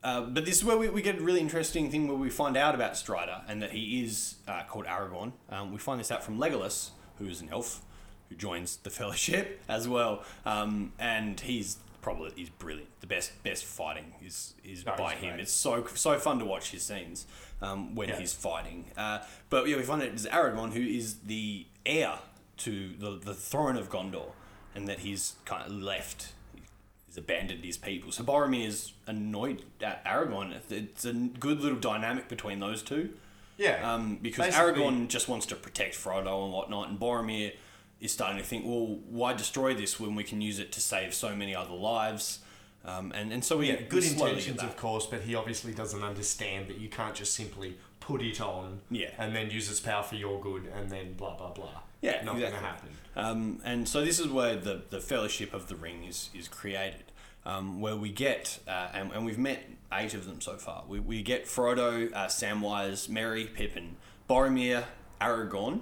uh, but this is where we, we get a really interesting thing where we find out about Strider and that he is uh, called Aragorn. Um, we find this out from Legolas, who is an elf who joins the [laughs] Fellowship as well, um, and he's probably he's brilliant. The best best fighting is is No, by him. great. It's so so fun to watch his scenes um, when Yeah. he's fighting. Uh, but yeah, we find out it's Aragorn who is the heir to the the throne of Gondor, and that he's kind of left. He's abandoned his people. So Boromir is annoyed at Aragorn. It's a good little dynamic between those two. Yeah. Um, because Basically- Aragorn just wants to protect Frodo and whatnot, and Boromir is starting to think, well, why destroy this when we can use it to save so many other lives? Um, and, and so we Yeah, good intentions, of course, but he obviously doesn't understand that you can't just simply put it on Yeah. and then use its power for your good and then blah, blah, blah. Yeah, Not exactly. going to happen. Um, and so this is where the, the Fellowship of the Ring is, is created, um, where we get, uh, and, and we've met eight of them so far. We, we get Frodo, uh, Samwise, Merry, Pippin, Boromir, Aragorn,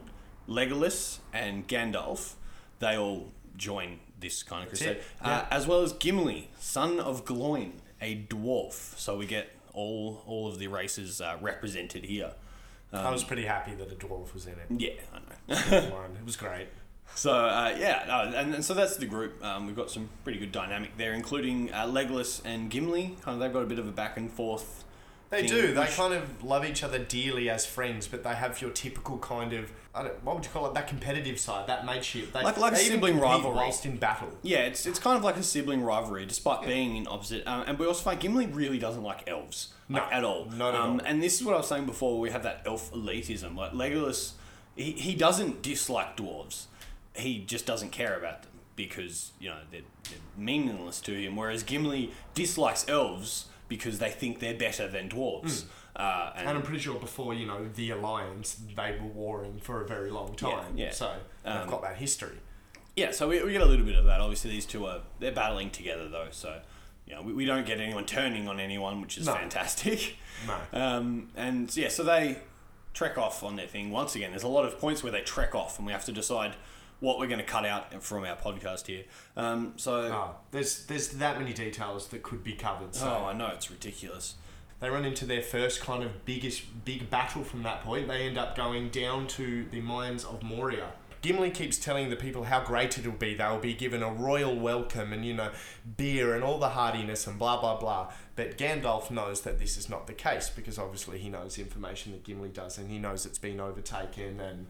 Legolas, and Gandalf. They all join this kind of crusade, it, uh, as well as Gimli, son of Gloin, a dwarf. So we get all all of the races uh, represented here. I was pretty happy that a dwarf was in it. Yeah, I know. it was great. [laughs] So uh, yeah, and, and so that's the group. Um, we've got some pretty good dynamic there, including uh, Legolas and Gimli. Kind of, they've got a bit of a back and forth. They thing, do. They kind of love each other dearly as friends, but they have your typical kind of I don't, what would you call it? That competitive side, that mateship. They, Like- like they even sibling rivalry. whilst in battle. Yeah, it's it's kind of like a sibling rivalry, despite being in opposite. Um, and we also find Gimli really doesn't like elves, like, No, at all. not at um, all. And this is what I was saying before. We have that elf elitism. Like Legolas, he, he doesn't dislike dwarves. He just doesn't care about them because you know they're, they're meaningless to him. Whereas Gimli dislikes elves because they think they're better than dwarves. Uh, and. And I'm pretty sure before, you know, the Alliance, they were warring for a very long time. yeah. So they've Um, got that history. Yeah, so we, we get a little bit of that. Obviously, these two are they're battling together though, so you know we, we don't get anyone turning on anyone, which is No. fantastic. [laughs] No. Um, and yeah, so they trek off on their thing once again. There's a lot of points where they trek off, and we have to decide what we're going to cut out from our podcast here. Um, so Oh, there's there's that many details that could be covered. So oh, I know it's ridiculous. they run into their first kind of biggest big battle from that point. They end up going down to the mines of Moria. Gimli keeps telling the people how great it'll be. They'll be given a royal welcome and, you know, beer and all the hardiness and blah, blah, blah. But Gandalf knows that this is not the case because obviously he knows information that Gimli does and he knows it's been overtaken and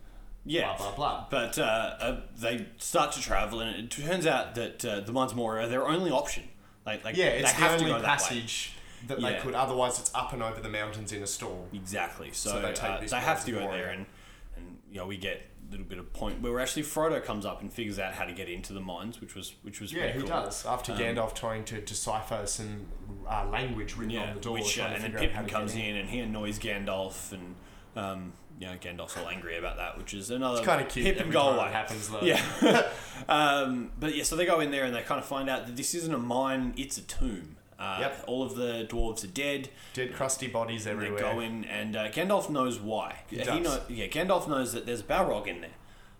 Yeah, blah, blah, blah. But uh, uh, they start to travel, and it turns out that uh, the Mines Moria are their only option. Like, like Yeah, it's they the only go that passage that Yeah. they could. Otherwise, it's up and over the mountains in a storm. Exactly. So, So they take uh, this they have to go there, and and you know we get a little bit of point where actually Frodo comes up and figures out how to get into the mines, which was which was Yeah, he cool. does. After Um, Gandalf trying to decipher some uh, language written Yeah, on the door, which and then figure out how Pippin comes get in and he annoys Gandalf and. Um, you know, Gandalf's all angry about that, which is another kind of cute. Pippin every go away. happens though. Yeah. [laughs] [laughs] um, but yeah, so they go in there and they kind of find out that this isn't a mine, it's a tomb. Uh, Yep. All of the dwarves are dead. Dead, crusty bodies everywhere. They go in, and uh, Gandalf knows why. He, does. know, yeah, Gandalf knows that there's a Balrog in there.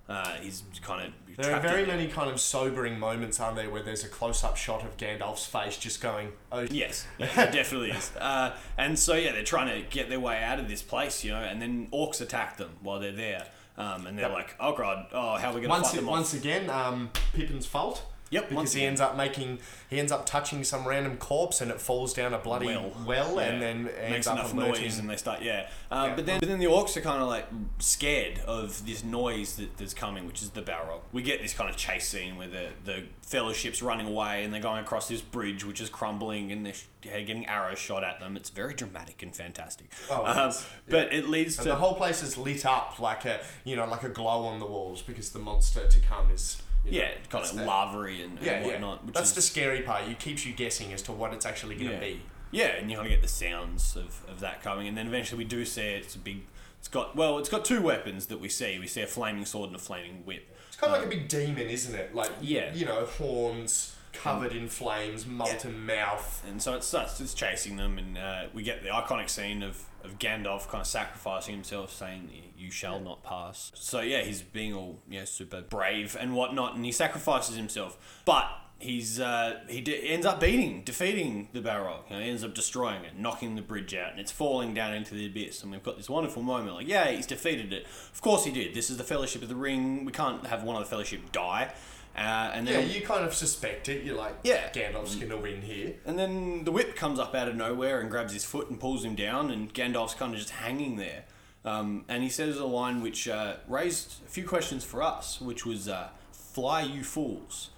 Uh, he's kind of There are very many kind of sobering moments, aren't there, where there's a close-up shot of Gandalf's face just going, "Oh, Yes, yeah, definitely is. [laughs] Uh, and so yeah, they're trying to get their way out of this place, you know. And then orcs attack them while they're there, um, and they're Yep. like, "Oh god, oh how are we gonna Once, fight them once off?" again, um, Pippin's fault. Yep, because once he ends up making, he ends up touching some random corpse and it falls down a bloody well, well, and yeah. then ends makes up enough alerting. noise, and they start yeah. Uh, Yeah. But then, but then the orcs are kind of like scared of this noise that, that's coming, which is the Balrog. We get this kind of chase scene where the the Fellowship's running away and they're going across this bridge, which is crumbling, and they're getting arrows shot at them. It's very dramatic and fantastic. Oh, Um, but it leads And to the whole place is lit up like a, you know, like a glow on the walls because the monster to come is. You know, yeah, kind of lavary and, and Yeah, whatnot. yeah. That's is, the scary part. It keeps you guessing as to what it's actually going to Yeah. be. yeah, and you kind of get the sounds of, of that coming, and then eventually we do see it. It's a big. It's got well, it's got two weapons that we see. We see a flaming sword and a flaming whip. It's kind of like um, a big demon, isn't it? Like, Yeah. you know, horns covered in flames, molten mouth. And so it starts it's chasing them, and uh, we get the iconic scene of, of Gandalf kind of sacrificing himself, saying, "You shall not pass." So yeah, he's being all yeah super brave and whatnot, and he sacrifices himself, but he's uh, he de- ends up beating, defeating the Balrog. You know, he ends up destroying it, knocking the bridge out, and it's falling down into the abyss. And we've got this wonderful moment, like yeah, he's defeated it. Of course he did. This is the Fellowship of the Ring. We can't have one of the Fellowship die. Uh, and Yeah, you kind of suspect it. You're like, Yeah. Gandalf's going to win here. And then the whip comes up out of nowhere and grabs his foot and pulls him down, and Gandalf's kind of just hanging there. Um, and he says a line which uh, raised a few questions for us, which was uh, "Fly, you fools,"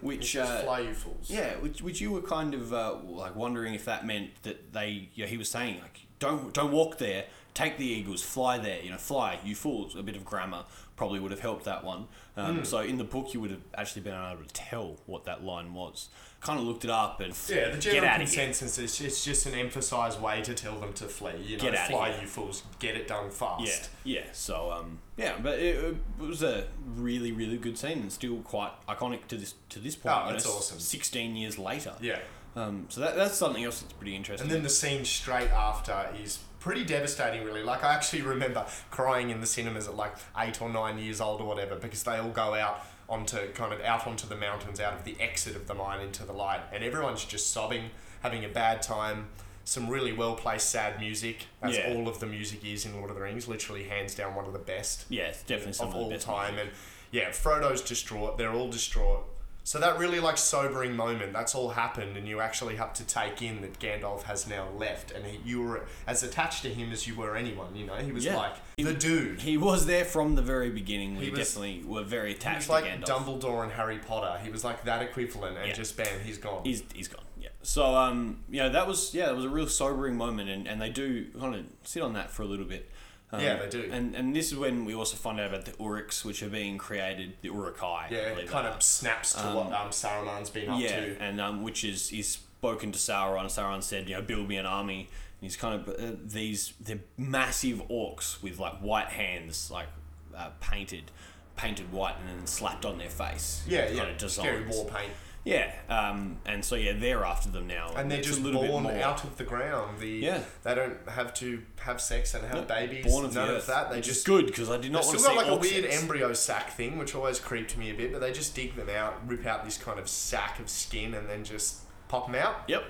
which Hmm. Uh, fly, you fools. yeah, which, which you were kind of uh, like wondering if that meant that they, you know, he was saying like, don't don't walk there, take the eagles, fly there, you know, fly, you fools. A bit of grammar probably would have helped that one. Um, Hmm. So in the book, you would have actually been able to tell what that line was. Kind of looked it up and Yeah, the general consensus is it's just an emphasised way to tell them to flee. You know, fly, here. you fools, get it done fast. Yeah, yeah. So um, yeah, but it, it was a really, really good scene and still quite iconic to this to this point. Oh, you know, awesome. Sixteen years later. Yeah. Um, so that, that's something else that's pretty interesting. And then the scene straight after is pretty devastating, really. Like, I actually remember crying in the cinemas at like eight or nine years old or whatever because they all go out onto kind of out onto the mountains, out of the exit of the mine into the light, and everyone's just sobbing, having a bad time. Some really well placed sad music, as Yeah. all of the music is in Lord of the Rings. Literally, hands down, one of the best yeah, it's definitely some of of, all time. music. And yeah, Frodo's distraught. They're all distraught. So that really like sobering moment. That's all happened, and you actually have to take in that Gandalf has now left, and he, you were as attached to him as you were anyone. You know, he was Yeah. like the dude. He was there from the very beginning. We He was- definitely were very He attached was like to Gandalf. Dumbledore and Harry Potter. He was like that equivalent, and Yeah. just bam, he's gone. He's, he's gone. Yeah. So um, you know that was yeah, that was a real sobering moment, and, and they do kind of sit on that for a little bit. Um, Yeah, they do. And and this is when we also find out about the Uruks, which are being created, the Uruk-hai. Yeah, it kind of snaps to what um, Saruman's been up yeah, to. and um, which is he's spoken to Sauron. and Sauron said, you know, build me an army. And he's kind of uh, these they're massive orcs with like white hands, like uh, painted, painted white, and then slapped on their face. Yeah, Kind yeah, of scary war paint. Yeah, um, and so yeah, they're after them now, And they're just a little born out of the ground. The Yeah. they don't have to have sex and have No, babies. born of None of earth, that. They just good because I did not They've still got like a weird sex. embryo sac thing, which always creeped me a bit. But they just dig them out, rip out this kind of sack of skin, and then just pop them out. Yep,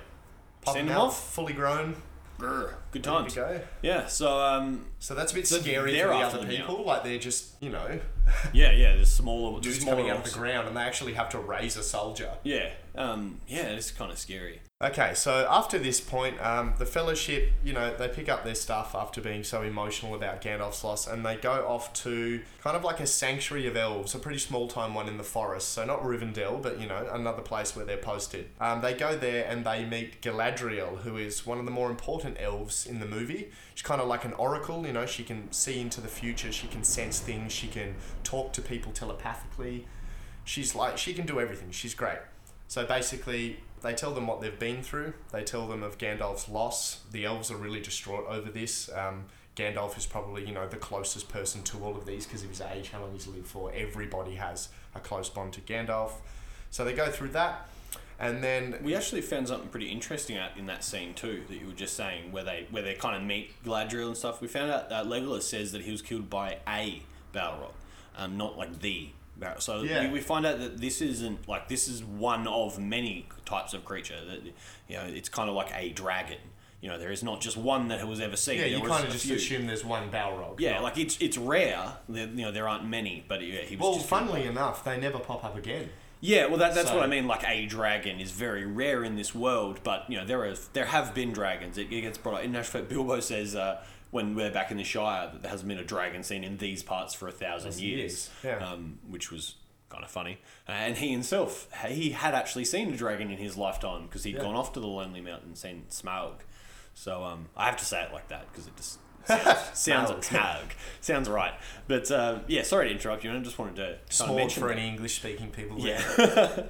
Pop Send them them out, off. fully grown. Grr, good times. go. Yeah, so um, So that's a bit So scary for the after other them now. people. Like they're just, you know, yeah, yeah, there's smaller, dudes smaller coming out of the ground, and they actually have to raise a soldier. Yeah, um, yeah, it's kind of scary. Okay, so after this point, um, the Fellowship, you know, they pick up their stuff after being so emotional about Gandalf's loss, and they go off to kind of like a sanctuary of elves, a pretty small time one in the forest. So not Rivendell, but you know, another place where they're posted. Um, they go there and they meet Galadriel, who is one of the more important elves in the movie. She's kind of like an oracle, you know, she can see into the future, she can sense things, she can talk to people telepathically. She's like, she can do everything. She's great. So basically, they tell them what they've been through. They tell them of Gandalf's loss. The elves are really distraught over this. Um, Gandalf is probably, you know, the closest person to all of these because of his age, how long he's lived for. Everybody has a close bond to Gandalf. So they go through that, and then We actually found something pretty interesting out in that scene too that you were just saying, where they where they kind of meet Galadriel and stuff. We found out that Legolas says that he was killed by a Balrog, um, not like the Balrog. So Yeah. we, we find out that this isn't like this is one of many types of creature. That you know, it's kind of like a dragon. You know, there is not just one that was ever seen. yeah, you kind of just few. assume there's one Balrog. Yeah, right? like it's it's rare. There, you know, there aren't many, but yeah, he was. well, funnily enough, they never pop up again. Yeah, well, that, that's So- what I mean. Like a dragon is very rare in this world, but you know there are there have been dragons. It, it gets brought up. In fact, Bilbo says uh, when we're back in the Shire that there hasn't been a dragon seen in these parts for a thousand Thousand years. years, yeah. um, which was kind of funny. Uh, and he himself, he had actually seen a dragon in his lifetime because he'd Yeah. gone off to the Lonely Mountain and seen Smaug. So um, I have to say it like that because it just [laughs] sounds. Malg. sounds right. But uh, yeah, sorry to interrupt you. I just wanted to Small for that. any English speaking people. Yeah. [laughs]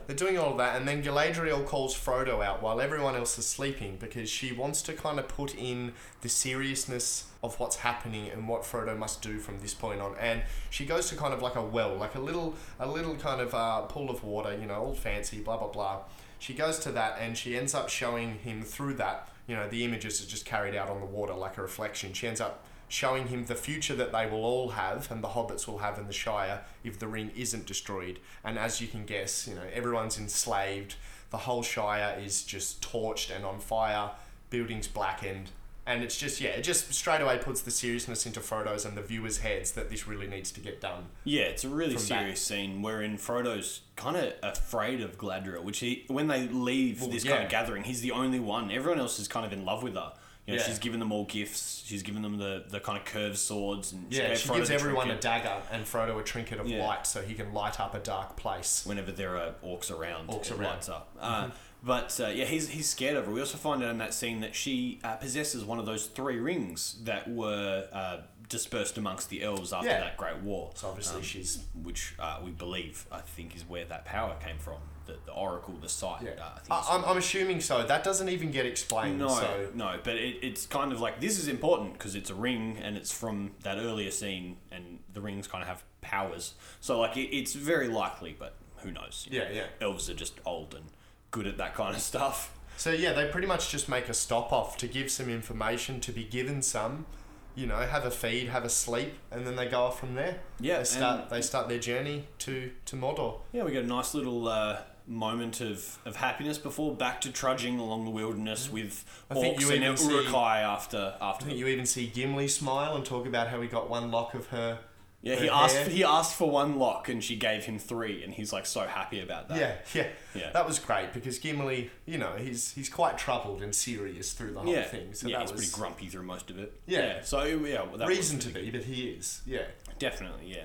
They're doing all of that, and then Galadriel calls Frodo out while everyone else is sleeping because she wants to kind of put in the seriousness of what's happening and what Frodo must do from this point on. And she goes to kind of like a well, like a little, a little kind of uh, pool of water, you know, all fancy, blah blah blah. She goes to that, and she ends up showing him through that. You know, the images are just carried out on the water like a reflection. She ends up showing him the future that they will all have and the hobbits will have in the Shire if the ring isn't destroyed. And as you can guess, you know, everyone's enslaved. The whole Shire is just torched and on fire, buildings blackened. And it's just, yeah, it just straight away puts the seriousness into Frodo's and the viewers' heads that this really needs to get done. Yeah, it's a really From that. serious scene wherein Frodo's kind of afraid of Galadriel, which he when they leave Well, this kind of gathering, he's the only one. Everyone else is kind of in love with her. You know, Yeah. she's given them all gifts. She's given them the, the kind of curved swords, and Yeah, gave she gives everyone trinket a dagger and Frodo a trinket of Yeah. light so he can light up a dark place. whenever there are orcs around. Orcs it around. lights up. Uh, but uh, yeah, he's he's scared of her. We also find out in that scene that she uh, possesses one of those three rings that were uh, dispersed amongst the elves after Yeah. that great war. So obviously Um, she's which uh, we believe, I think, is where that power came from. The, the oracle, the site. Yeah, Uh, I think I, it's- I'm, I'm assuming so. That doesn't even get explained. no, so no, but it, it's kind of like this is important because it's a ring and it's from that earlier scene, and the rings kind of have powers. So like it, it's very likely, but who knows? you Yeah, yeah. Elves are just old and good at that kind of stuff. So yeah, they pretty much just make a stop off to give some information, to be given some, you know, have a feed, have a sleep, and then they go off from there. Yeah, they start they start their journey to to Mordor. Yeah, we get a nice little uh, moment of, of happiness before back to trudging along the wilderness with I think orcs you and see- Uruk-hai after I after. think them. you even see Gimli smile and talk about how he got one lock of her. Yeah, he asked hair. he asked for one lock and she gave him three, and he's like so happy about that. Yeah, yeah, Yeah. That was great because Gimli, you know, he's he's quite troubled and serious through the whole yeah, thing. So yeah, that he's was pretty grumpy through most of it. Yeah. so yeah, well, reason to be, but he is. Yeah. Definitely, yeah.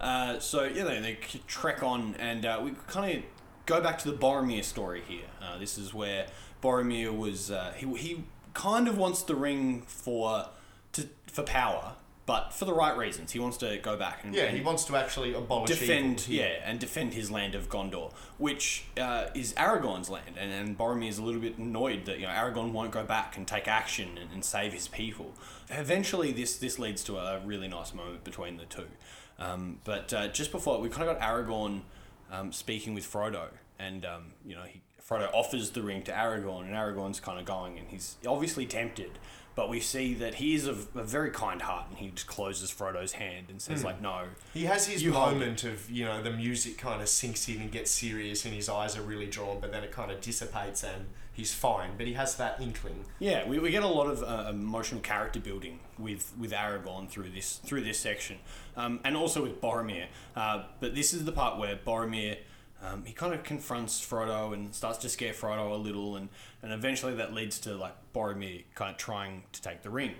Uh, so yeah, they, they trek on, and uh, we kind of go back to the Boromir story here. Uh, this is where Boromir was. Uh, he he kind of wants the ring for to for power, but for the right reasons. He wants to go back and Yeah, he wants to actually abolish defend evil. Yeah and defend his land of Gondor, which uh, is Aragorn's land, and, and Boromir is a little bit annoyed that you know Aragorn won't go back and take action and, and save his people. Eventually, this this leads to a really nice moment between the two. Um, but uh, just before we kind of got Aragorn um, speaking with Frodo, and um, you know he, Frodo offers the ring to Aragorn, and Aragorn's kind of going, and he's obviously tempted. But we see that he is of a very kind heart, and he just closes Frodo's hand and says, "Like, no, He has his You hold moment of, you know, the music kind of sinks in and gets serious and his eyes are really drawn, but then it kind of dissipates and he's fine. But he has that inkling. Yeah, we, we get a lot of uh, emotional character building with, with Aragorn through this through this section, um, and also with Boromir. Uh, but this is the part where Boromir um, he kind of confronts Frodo and starts to scare Frodo a little, and, and eventually that leads to like Boromir kind of trying to take the ring.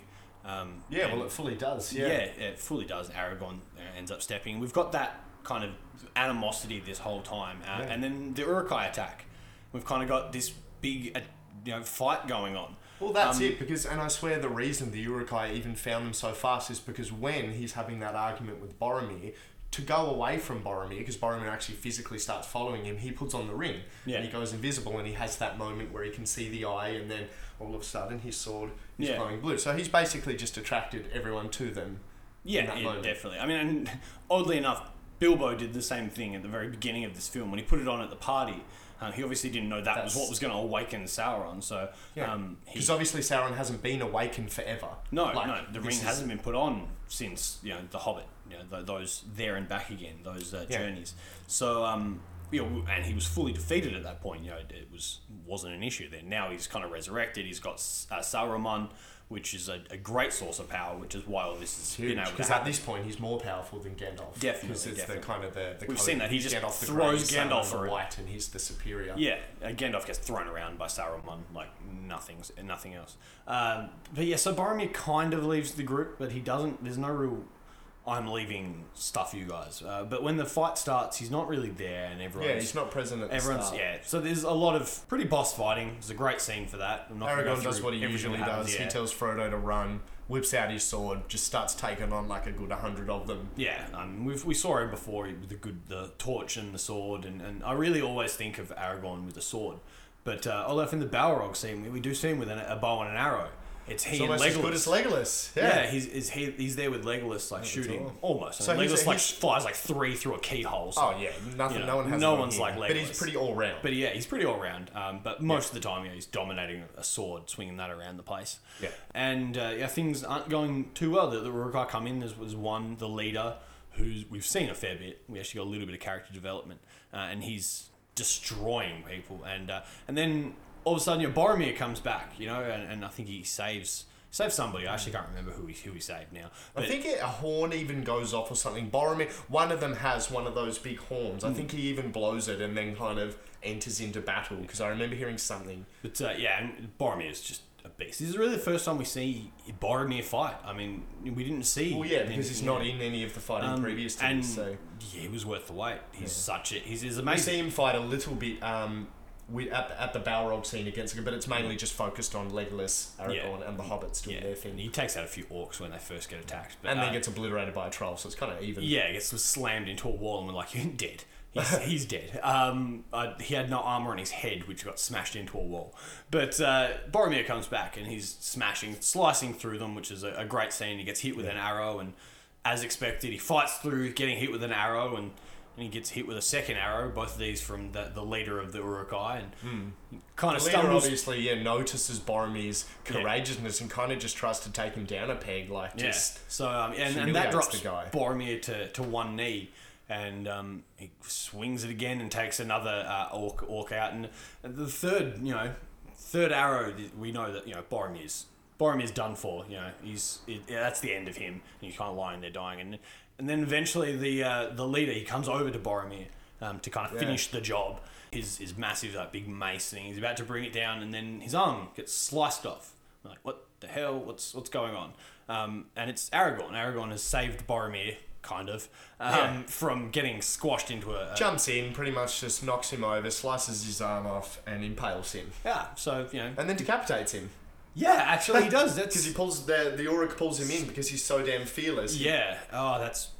Um, Yeah, well, it fully does. yeah, Yeah. it fully does. Aragorn uh, ends up stepping. We've got that kind of animosity this whole time, uh, Yeah. and then the Uruk-hai attack. We've kind of got this big, uh, you know, fight going on. Well, that's Um, it. Because, and I swear, the reason the Uruk-hai even found them so fast is because when he's having that argument with Boromir, to go away from Boromir, because Boromir actually physically starts following him, he puts on the ring Yeah. and he goes invisible, and he has that moment where he can see the eye, and then all of a sudden his sword is Yeah. glowing blue. So he's basically just attracted everyone to them. in Yeah, yeah definitely. I mean, and [laughs] oddly enough, Bilbo did the same thing at the very beginning of this film when he put it on at the party. Uh, he obviously didn't know that was what was going to awaken Sauron. So, Yeah. um, Because obviously Sauron hasn't been awakened forever. no, Like, no, the ring is- hasn't been put on since you know the Hobbit. You know th- those there and back again, those uh, Yeah. journeys. So, um, you know, and he was fully defeated at that point. You know, it, it was wasn't an issue then. Now he's kind of resurrected. He's got uh, Saruman, which is a, a great source of power, which is why all this able to Because at this point he's more powerful than Gandalf. Definitely, Because it's definitely. the kind of the, the We've seen that, he just Gandalf throws Gandalf around. white, and he's the superior. Yeah, uh, Gandalf gets thrown around by Saruman like nothing's nothing else. Um, but yeah, so Boromir kind of leaves the group, but he doesn't. There's no real I'm leaving stuff you guys. Uh, but when the fight starts, he's not really there, and everyone's Yeah, he's not present at the start. yeah. So there's a lot of pretty boss fighting. It's a great scene for that. I'm not go Aragorn does what he usually happens, does. yeah. He tells Frodo to run, whips out his sword, just starts taking on like a good hundred of them. Yeah, um, we've, we saw him before with the good the torch and the sword, and, and I really always think of Aragorn with the sword. But uh, although in the Balrog scene, we, we do see him with an, a bow and an arrow. It's he It's and Legolas. as good as Legolas. Yeah. yeah, he's is he, he's there with Legolas like shooting almost. So And he's- Legolas like he's- flies like three through a keyhole. So, Oh yeah, nothing. You know, no one has. no one's like But he's pretty all round. But yeah, he's pretty all round. Um, but most of the time, yeah, he's dominating a sword, swinging that around the place. Yeah. And uh, yeah, things aren't going too well. The, the Uruk-hai come in. There's was one, the leader, who's we've seen a fair bit. We actually got a little bit of character development, uh, and he's destroying people. And uh, and then all of a sudden, you know, Boromir comes back. You know, and, and I think he saves saves somebody. I actually can't remember who he who he saved now. I think it, a horn even goes off or something. Boromir, one of them has one of those big horns. Hmm. I think he even blows it and then kind of enters into battle because I remember hearing something. But uh, yeah, and Boromir is just a beast. This is really the first time we see Boromir fight. I mean, we didn't see. Well, yeah, because he's not in any of the fighting Um, previous to and this. So yeah, he was worth the wait. He's such a he's, he's we amazing. see him fight a little bit um, with, at, at the Balrog scene against him, but it's mainly just focused on Legolas, Aragorn, and the hobbits doing yeah, their thing. he takes out a few orcs when they first get attacked, but and then uh, gets obliterated by a troll, so it's kind of even. yeah, gets slammed into a wall and we're like, you're dead. He's, [laughs] he's dead. Um, uh, he had no armor on his head, which got smashed into a wall. But uh, Boromir comes back and he's smashing, slicing through them, which is a, a great scene. He gets hit with an arrow, and as expected, he fights through getting hit with an arrow, and, and he gets hit with a second arrow. Both of these from the, the leader of the Uruk-hai, and he kind of. The stumbles. obviously, yeah, notices Boromir's courageousness and kind of just tries to take him down a peg, like Yeah. just So um, and, and that drops the guy. Boromir to, to one knee, and um, he swings it again and takes another uh, orc orc out. And the third, you know, third arrow, we know that you know Boromir's Boromir's done for. You know, he's it, yeah, that's the end of him. And he's kind of lying there dying, and and then eventually the uh, the leader he comes over to Boromir um, to kind of finish the job. His his massive like big mace thing. He's about to bring it down, and then his arm gets sliced off. I'm like, what the hell? What's what's going on? Um, and it's Aragorn. Aragorn has saved Boromir, kind of, um, Yeah. from getting squashed into a, a jumps in, pretty much just knocks him over, slices his arm off, and impales him, yeah. So you know, and then decapitates him yeah. Actually, he does. because [laughs] he pulls the the Uruk pulls him in because he's so damn fearless. yeah. Oh, that's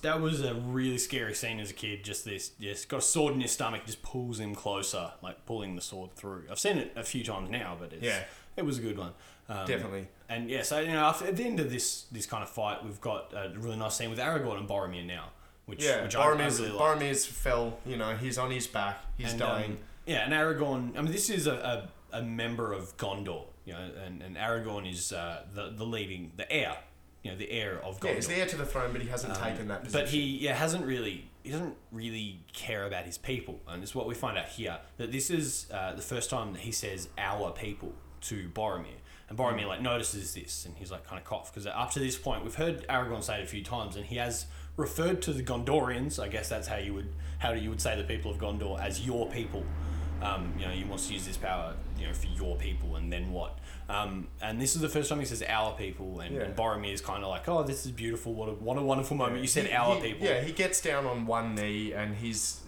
that was a really scary scene as a kid. Just this, just got a sword in his stomach, just pulls him closer, like pulling the sword through. I've seen it a few times now, but it's, Yeah. it was a good one. Um, Definitely. And yeah, so you know, after, at the end of this this kind of fight, we've got a really nice scene with Aragorn and Boromir now, which Yeah, which Boromir's, really. Boromir's fell. You know, he's on his back. He's And, dying. um, yeah, and Aragorn. I mean, this is a, a, a member of Gondor. You know, and, and Aragorn is uh, the the leading, the heir. You know, the heir of Gondor. yeah, he's the heir to the throne, but he hasn't taken that position. But he yeah hasn't really he doesn't really care about his people, and this is what we find out here that this is uh, the first time that he says our people to Boromir, and Boromir like notices this, and he's like kind of cough because up to this point we've heard Aragorn say it a few times, and he has referred to the Gondorians. I guess that's how you would how you would say the people of Gondor as your people. Um, you know, he wants to use this power, you know, for your people, and then what? Um, and this is the first time he says our people, and, Yeah. and Boromir is kind of like, oh, this is beautiful. What a what a wonderful moment. You said He- our he- people. Yeah, he gets down on one knee and he's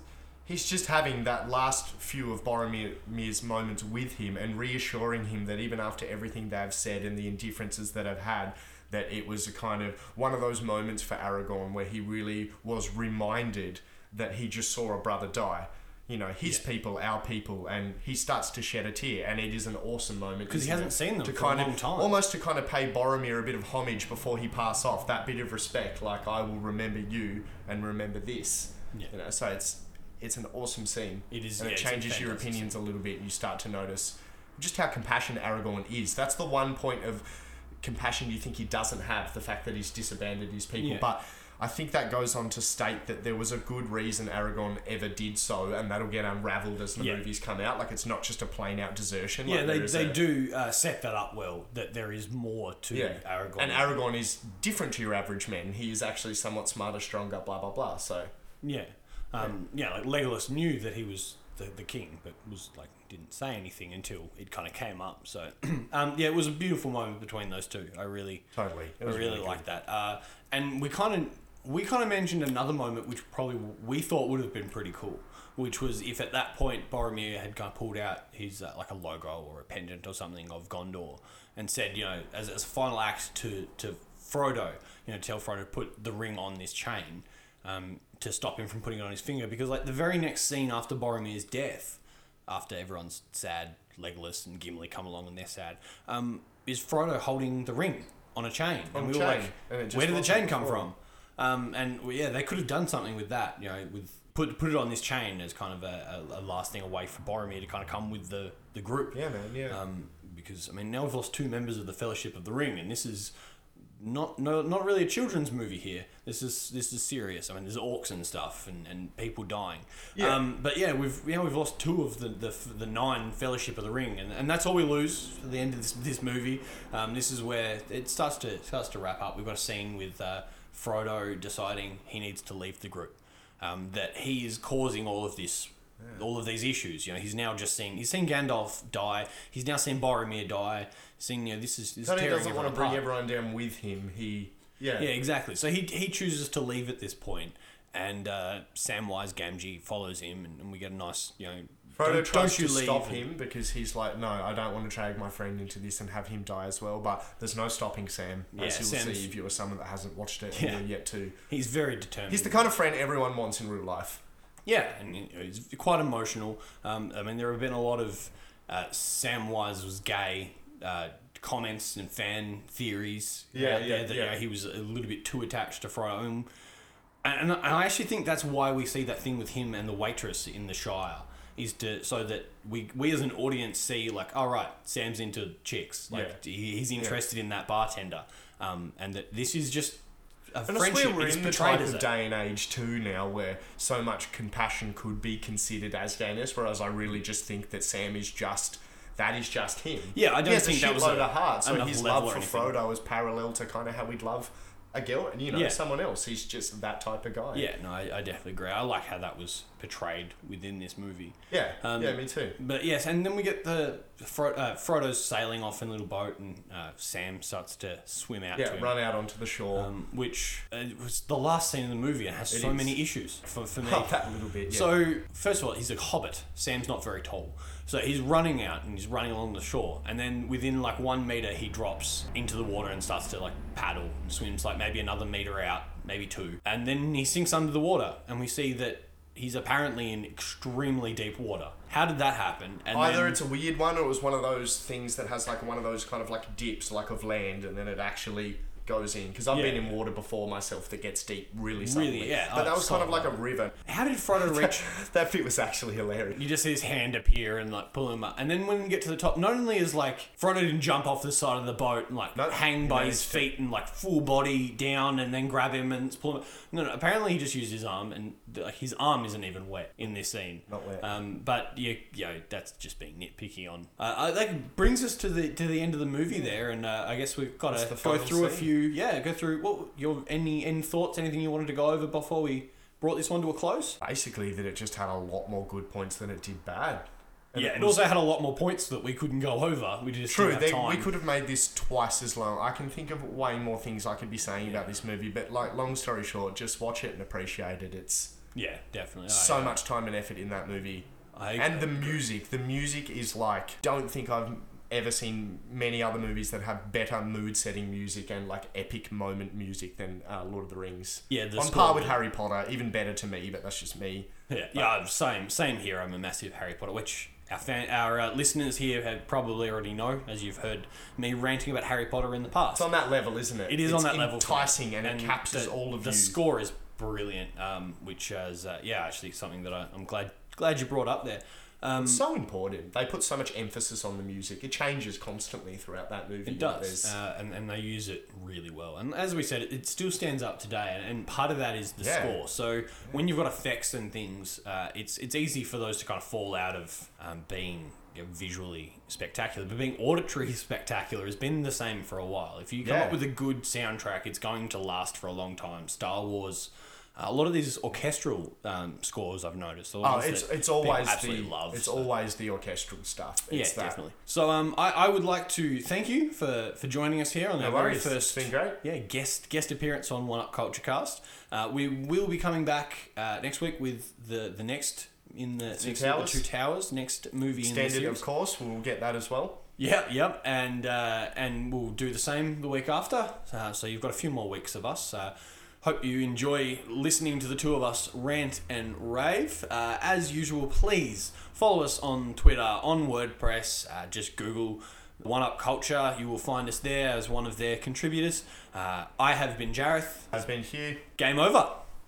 he's just having that last few of Boromir's moments with him and reassuring him that even after everything they've said and the indifferences that I've had, that it was a kind of one of those moments for Aragorn where he really was reminded that he just saw a brother die. You know, his people, our people, and he starts to shed a tear, and it is an awesome moment because he hasn't it? seen them to for a kind long of, time. Almost to kind of pay Boromir a bit of homage before he pass off, that bit of respect, like I will remember you and remember this. Yeah. You know, so it's it's an awesome scene. It is, and yeah, it changes your opinions a little bit, you start to notice just how compassionate Aragorn is. That's the one point of compassion you think he doesn't have, the fact that he's disabandoned his people. Yeah. But I think that goes on to state that there was a good reason Aragorn ever did so, and that'll get unravelled as the Yeah. movies come out. Like it's not just a plain out desertion. Yeah, like, they, they a- do uh, set that up well. That there is more to Yeah, Aragorn. And Aragorn is different to your average man. He is actually somewhat smarter, stronger, blah blah blah. So Yeah. Um, yeah, like Legolas knew that he was the, the king, but was like didn't say anything until it kind of came up. So [clears throat] um, yeah, it was a beautiful moment between those two. I really Totally. It I was really really like that. Uh, and we kind of we kind of mentioned another moment which probably we thought would have been pretty cool, which was if at that point Boromir had kind of pulled out his uh, like a logo or a pendant or something of Gondor and said, you know, as, as a final act to to Frodo, you know, tell Frodo to put the ring on this chain. Um, to stop him from putting it on his finger, because like the very next scene after Boromir's death, after everyone's sad, Legolas and Gimli come along and they're sad, um, is Frodo holding the ring on a chain. On and we were like, and it just where did the chain come from? Um, and well, yeah, they could have done something with that, you know, with put put it on this chain as kind of a, a, a last thing away for Boromir to kind of come with the, the group. Yeah, man, yeah. Um, because I mean, now we've lost two members of the Fellowship of the Ring, and this is not no not really a children's movie here. This is this is serious. I mean, there's orcs and stuff, and, and people dying. Yeah. Um, but yeah, we've yeah we've lost two of the, the, the nine Fellowship of the Ring, and, and that's all we lose at the end of this, this movie. Um, this is where it starts to starts to wrap up. We've got a scene with uh, Frodo deciding he needs to leave the group. Um, that he is causing all of this. All of these issues, you know, he's now just seeing he's seen Gandalf die. He's now seen Boromir die. Seeing, you know, this is this is Tony tearing doesn't want to bring apart. everyone down with him. He, yeah. Yeah, exactly. So he, he chooses to leave at this point, and uh, Samwise Gamgee follows him, and, and we get a nice, you know, Frodo don't, tries don't to stop him because he's like, no, I don't want to drag my friend into this and have him die as well. But there's no stopping Sam, Yeah, as you'll Sam's- see if you are someone that hasn't watched it Yeah. yet to. He's very determined. He's the kind of friend everyone wants in real life. Yeah, and he's quite emotional. Um, I mean, there have been a lot of uh, Samwise was gay uh, comments and fan theories. Yeah, out there yeah, that, yeah. You know, he was a little bit too attached to Frodo. And, and I actually think that's why we see that thing with him and the waitress in the Shire. Is to so that we we as an audience see like, all right, Sam's into chicks, like he, he's interested in that bartender, um, and that this is just a And I friendship. swear we're It's in the type of day and age too now where so much compassion could be considered as gayness, whereas I really just think that Sam is just that is just him. Yeah, I don't think a that was a- of heart. So his love for. Frodo is parallel to kind of how we'd love a girl, you know, Yeah. someone else. He's just that type of guy. Yeah, no, I, I definitely agree. I like how that was portrayed within this movie. yeah, Um, yeah, me too. But yes, and then we get the Fro- uh, Frodo's sailing off in a little boat, and uh, Sam starts to swim out to Yeah, him. run out onto the shore. Um, which uh, was the last scene in the movie and has It so is. many issues for, for me. [laughs] That little bit. Yeah. So, first of all, he's a hobbit. Sam's not very tall. So he's running out and he's running along the shore. And then within like one meter, he drops into the water and starts to like paddle and swims like maybe another meter out, maybe two. And then he sinks under the water. And we see that he's apparently in extremely deep water. How did that happen? And Either then- it's a weird one or it was one of those things that has like one of those kind of like dips, like of land, and then it actually goes in. Because I've Yeah. been in water before myself that gets deep really suddenly. yeah. But Oh, that was kind of like a river. how did Frodo [laughs] reach? that bit was actually hilarious. You just see his hand appear and like pull him up, and then when we get to the top, not only is like Frodo didn't jump off the side of the boat and like No, hang by his managed to- feet and like full body down and then grab him and pull him. No, no. Apparently he just used his arm, and like his arm isn't even wet in this scene. Not wet. Um, but you, you know, that's just being nitpicky on. Uh, uh, that brings us to the to the end of the movie there, and uh, I guess we've got That's to go through a few. Yeah, go through. What your any any thoughts? Anything you wanted to go over before we brought this one to a close? Basically, that it just had a lot more good points than it did bad. And yeah, it it also had a lot more points that we couldn't go over. We just True, didn't they, have time. we could have made this twice as long. I can think of way more things I could be saying about this movie, but like, long story short, just watch it and appreciate it. It's Yeah, definitely. so I, uh, much time and effort in that movie. I, and the music, the music is like, don't think I've ever seen many other movies that have better mood setting music and like epic moment music than uh, Lord of the Rings. Yeah, the on par with bit. Harry Potter, even better to me, but that's just me. yeah, yeah, same, same here. I'm a massive Harry Potter, which our fan, our uh, listeners here have probably already know, as you've heard me ranting about Harry Potter in the past. It's on that level, isn't it? It is it's on that level. enticing and, it captures the, all of the you. score is brilliant, um, which is uh, yeah, actually something that I, I'm glad glad you brought up there. Um, so important. They put so much emphasis on the music. It changes constantly throughout that movie. It does, uh, and, and they use it really well. And as we said, it, it still stands up today, and, and part of that is the Yeah. score. So when you've got effects and things, uh, it's it's easy for those to kind of fall out of um, being visually spectacular, but being auditory [laughs] spectacular has been the same for a while. If you come Yeah. up with a good soundtrack, it's going to last for a long time. Star Wars. A lot of these orchestral um, scores I've noticed. Oh, it's it's always the love. it's so- always the orchestral stuff. yeah, that. definitely. So um, I, I would like to thank you for, for joining us here on our very first It's been great. yeah guest guest appearance on One Up Culture Cast. Uh, we will be coming back uh, next week with the the next in the Two next Towers. the Two Towers next movie in the Standard, series. of course. We'll get that as well. Yep, yep, and uh, and we'll do the same the week after. Uh, so you've got a few more weeks of us. Hope you enjoy listening to the two of us rant and rave. Uh, as usual, please follow us on Twitter, on WordPress. Uh, just Google One Up Culture. You will find us there as one of their contributors. Uh, I have been Jareth. Has been Hugh. Game over.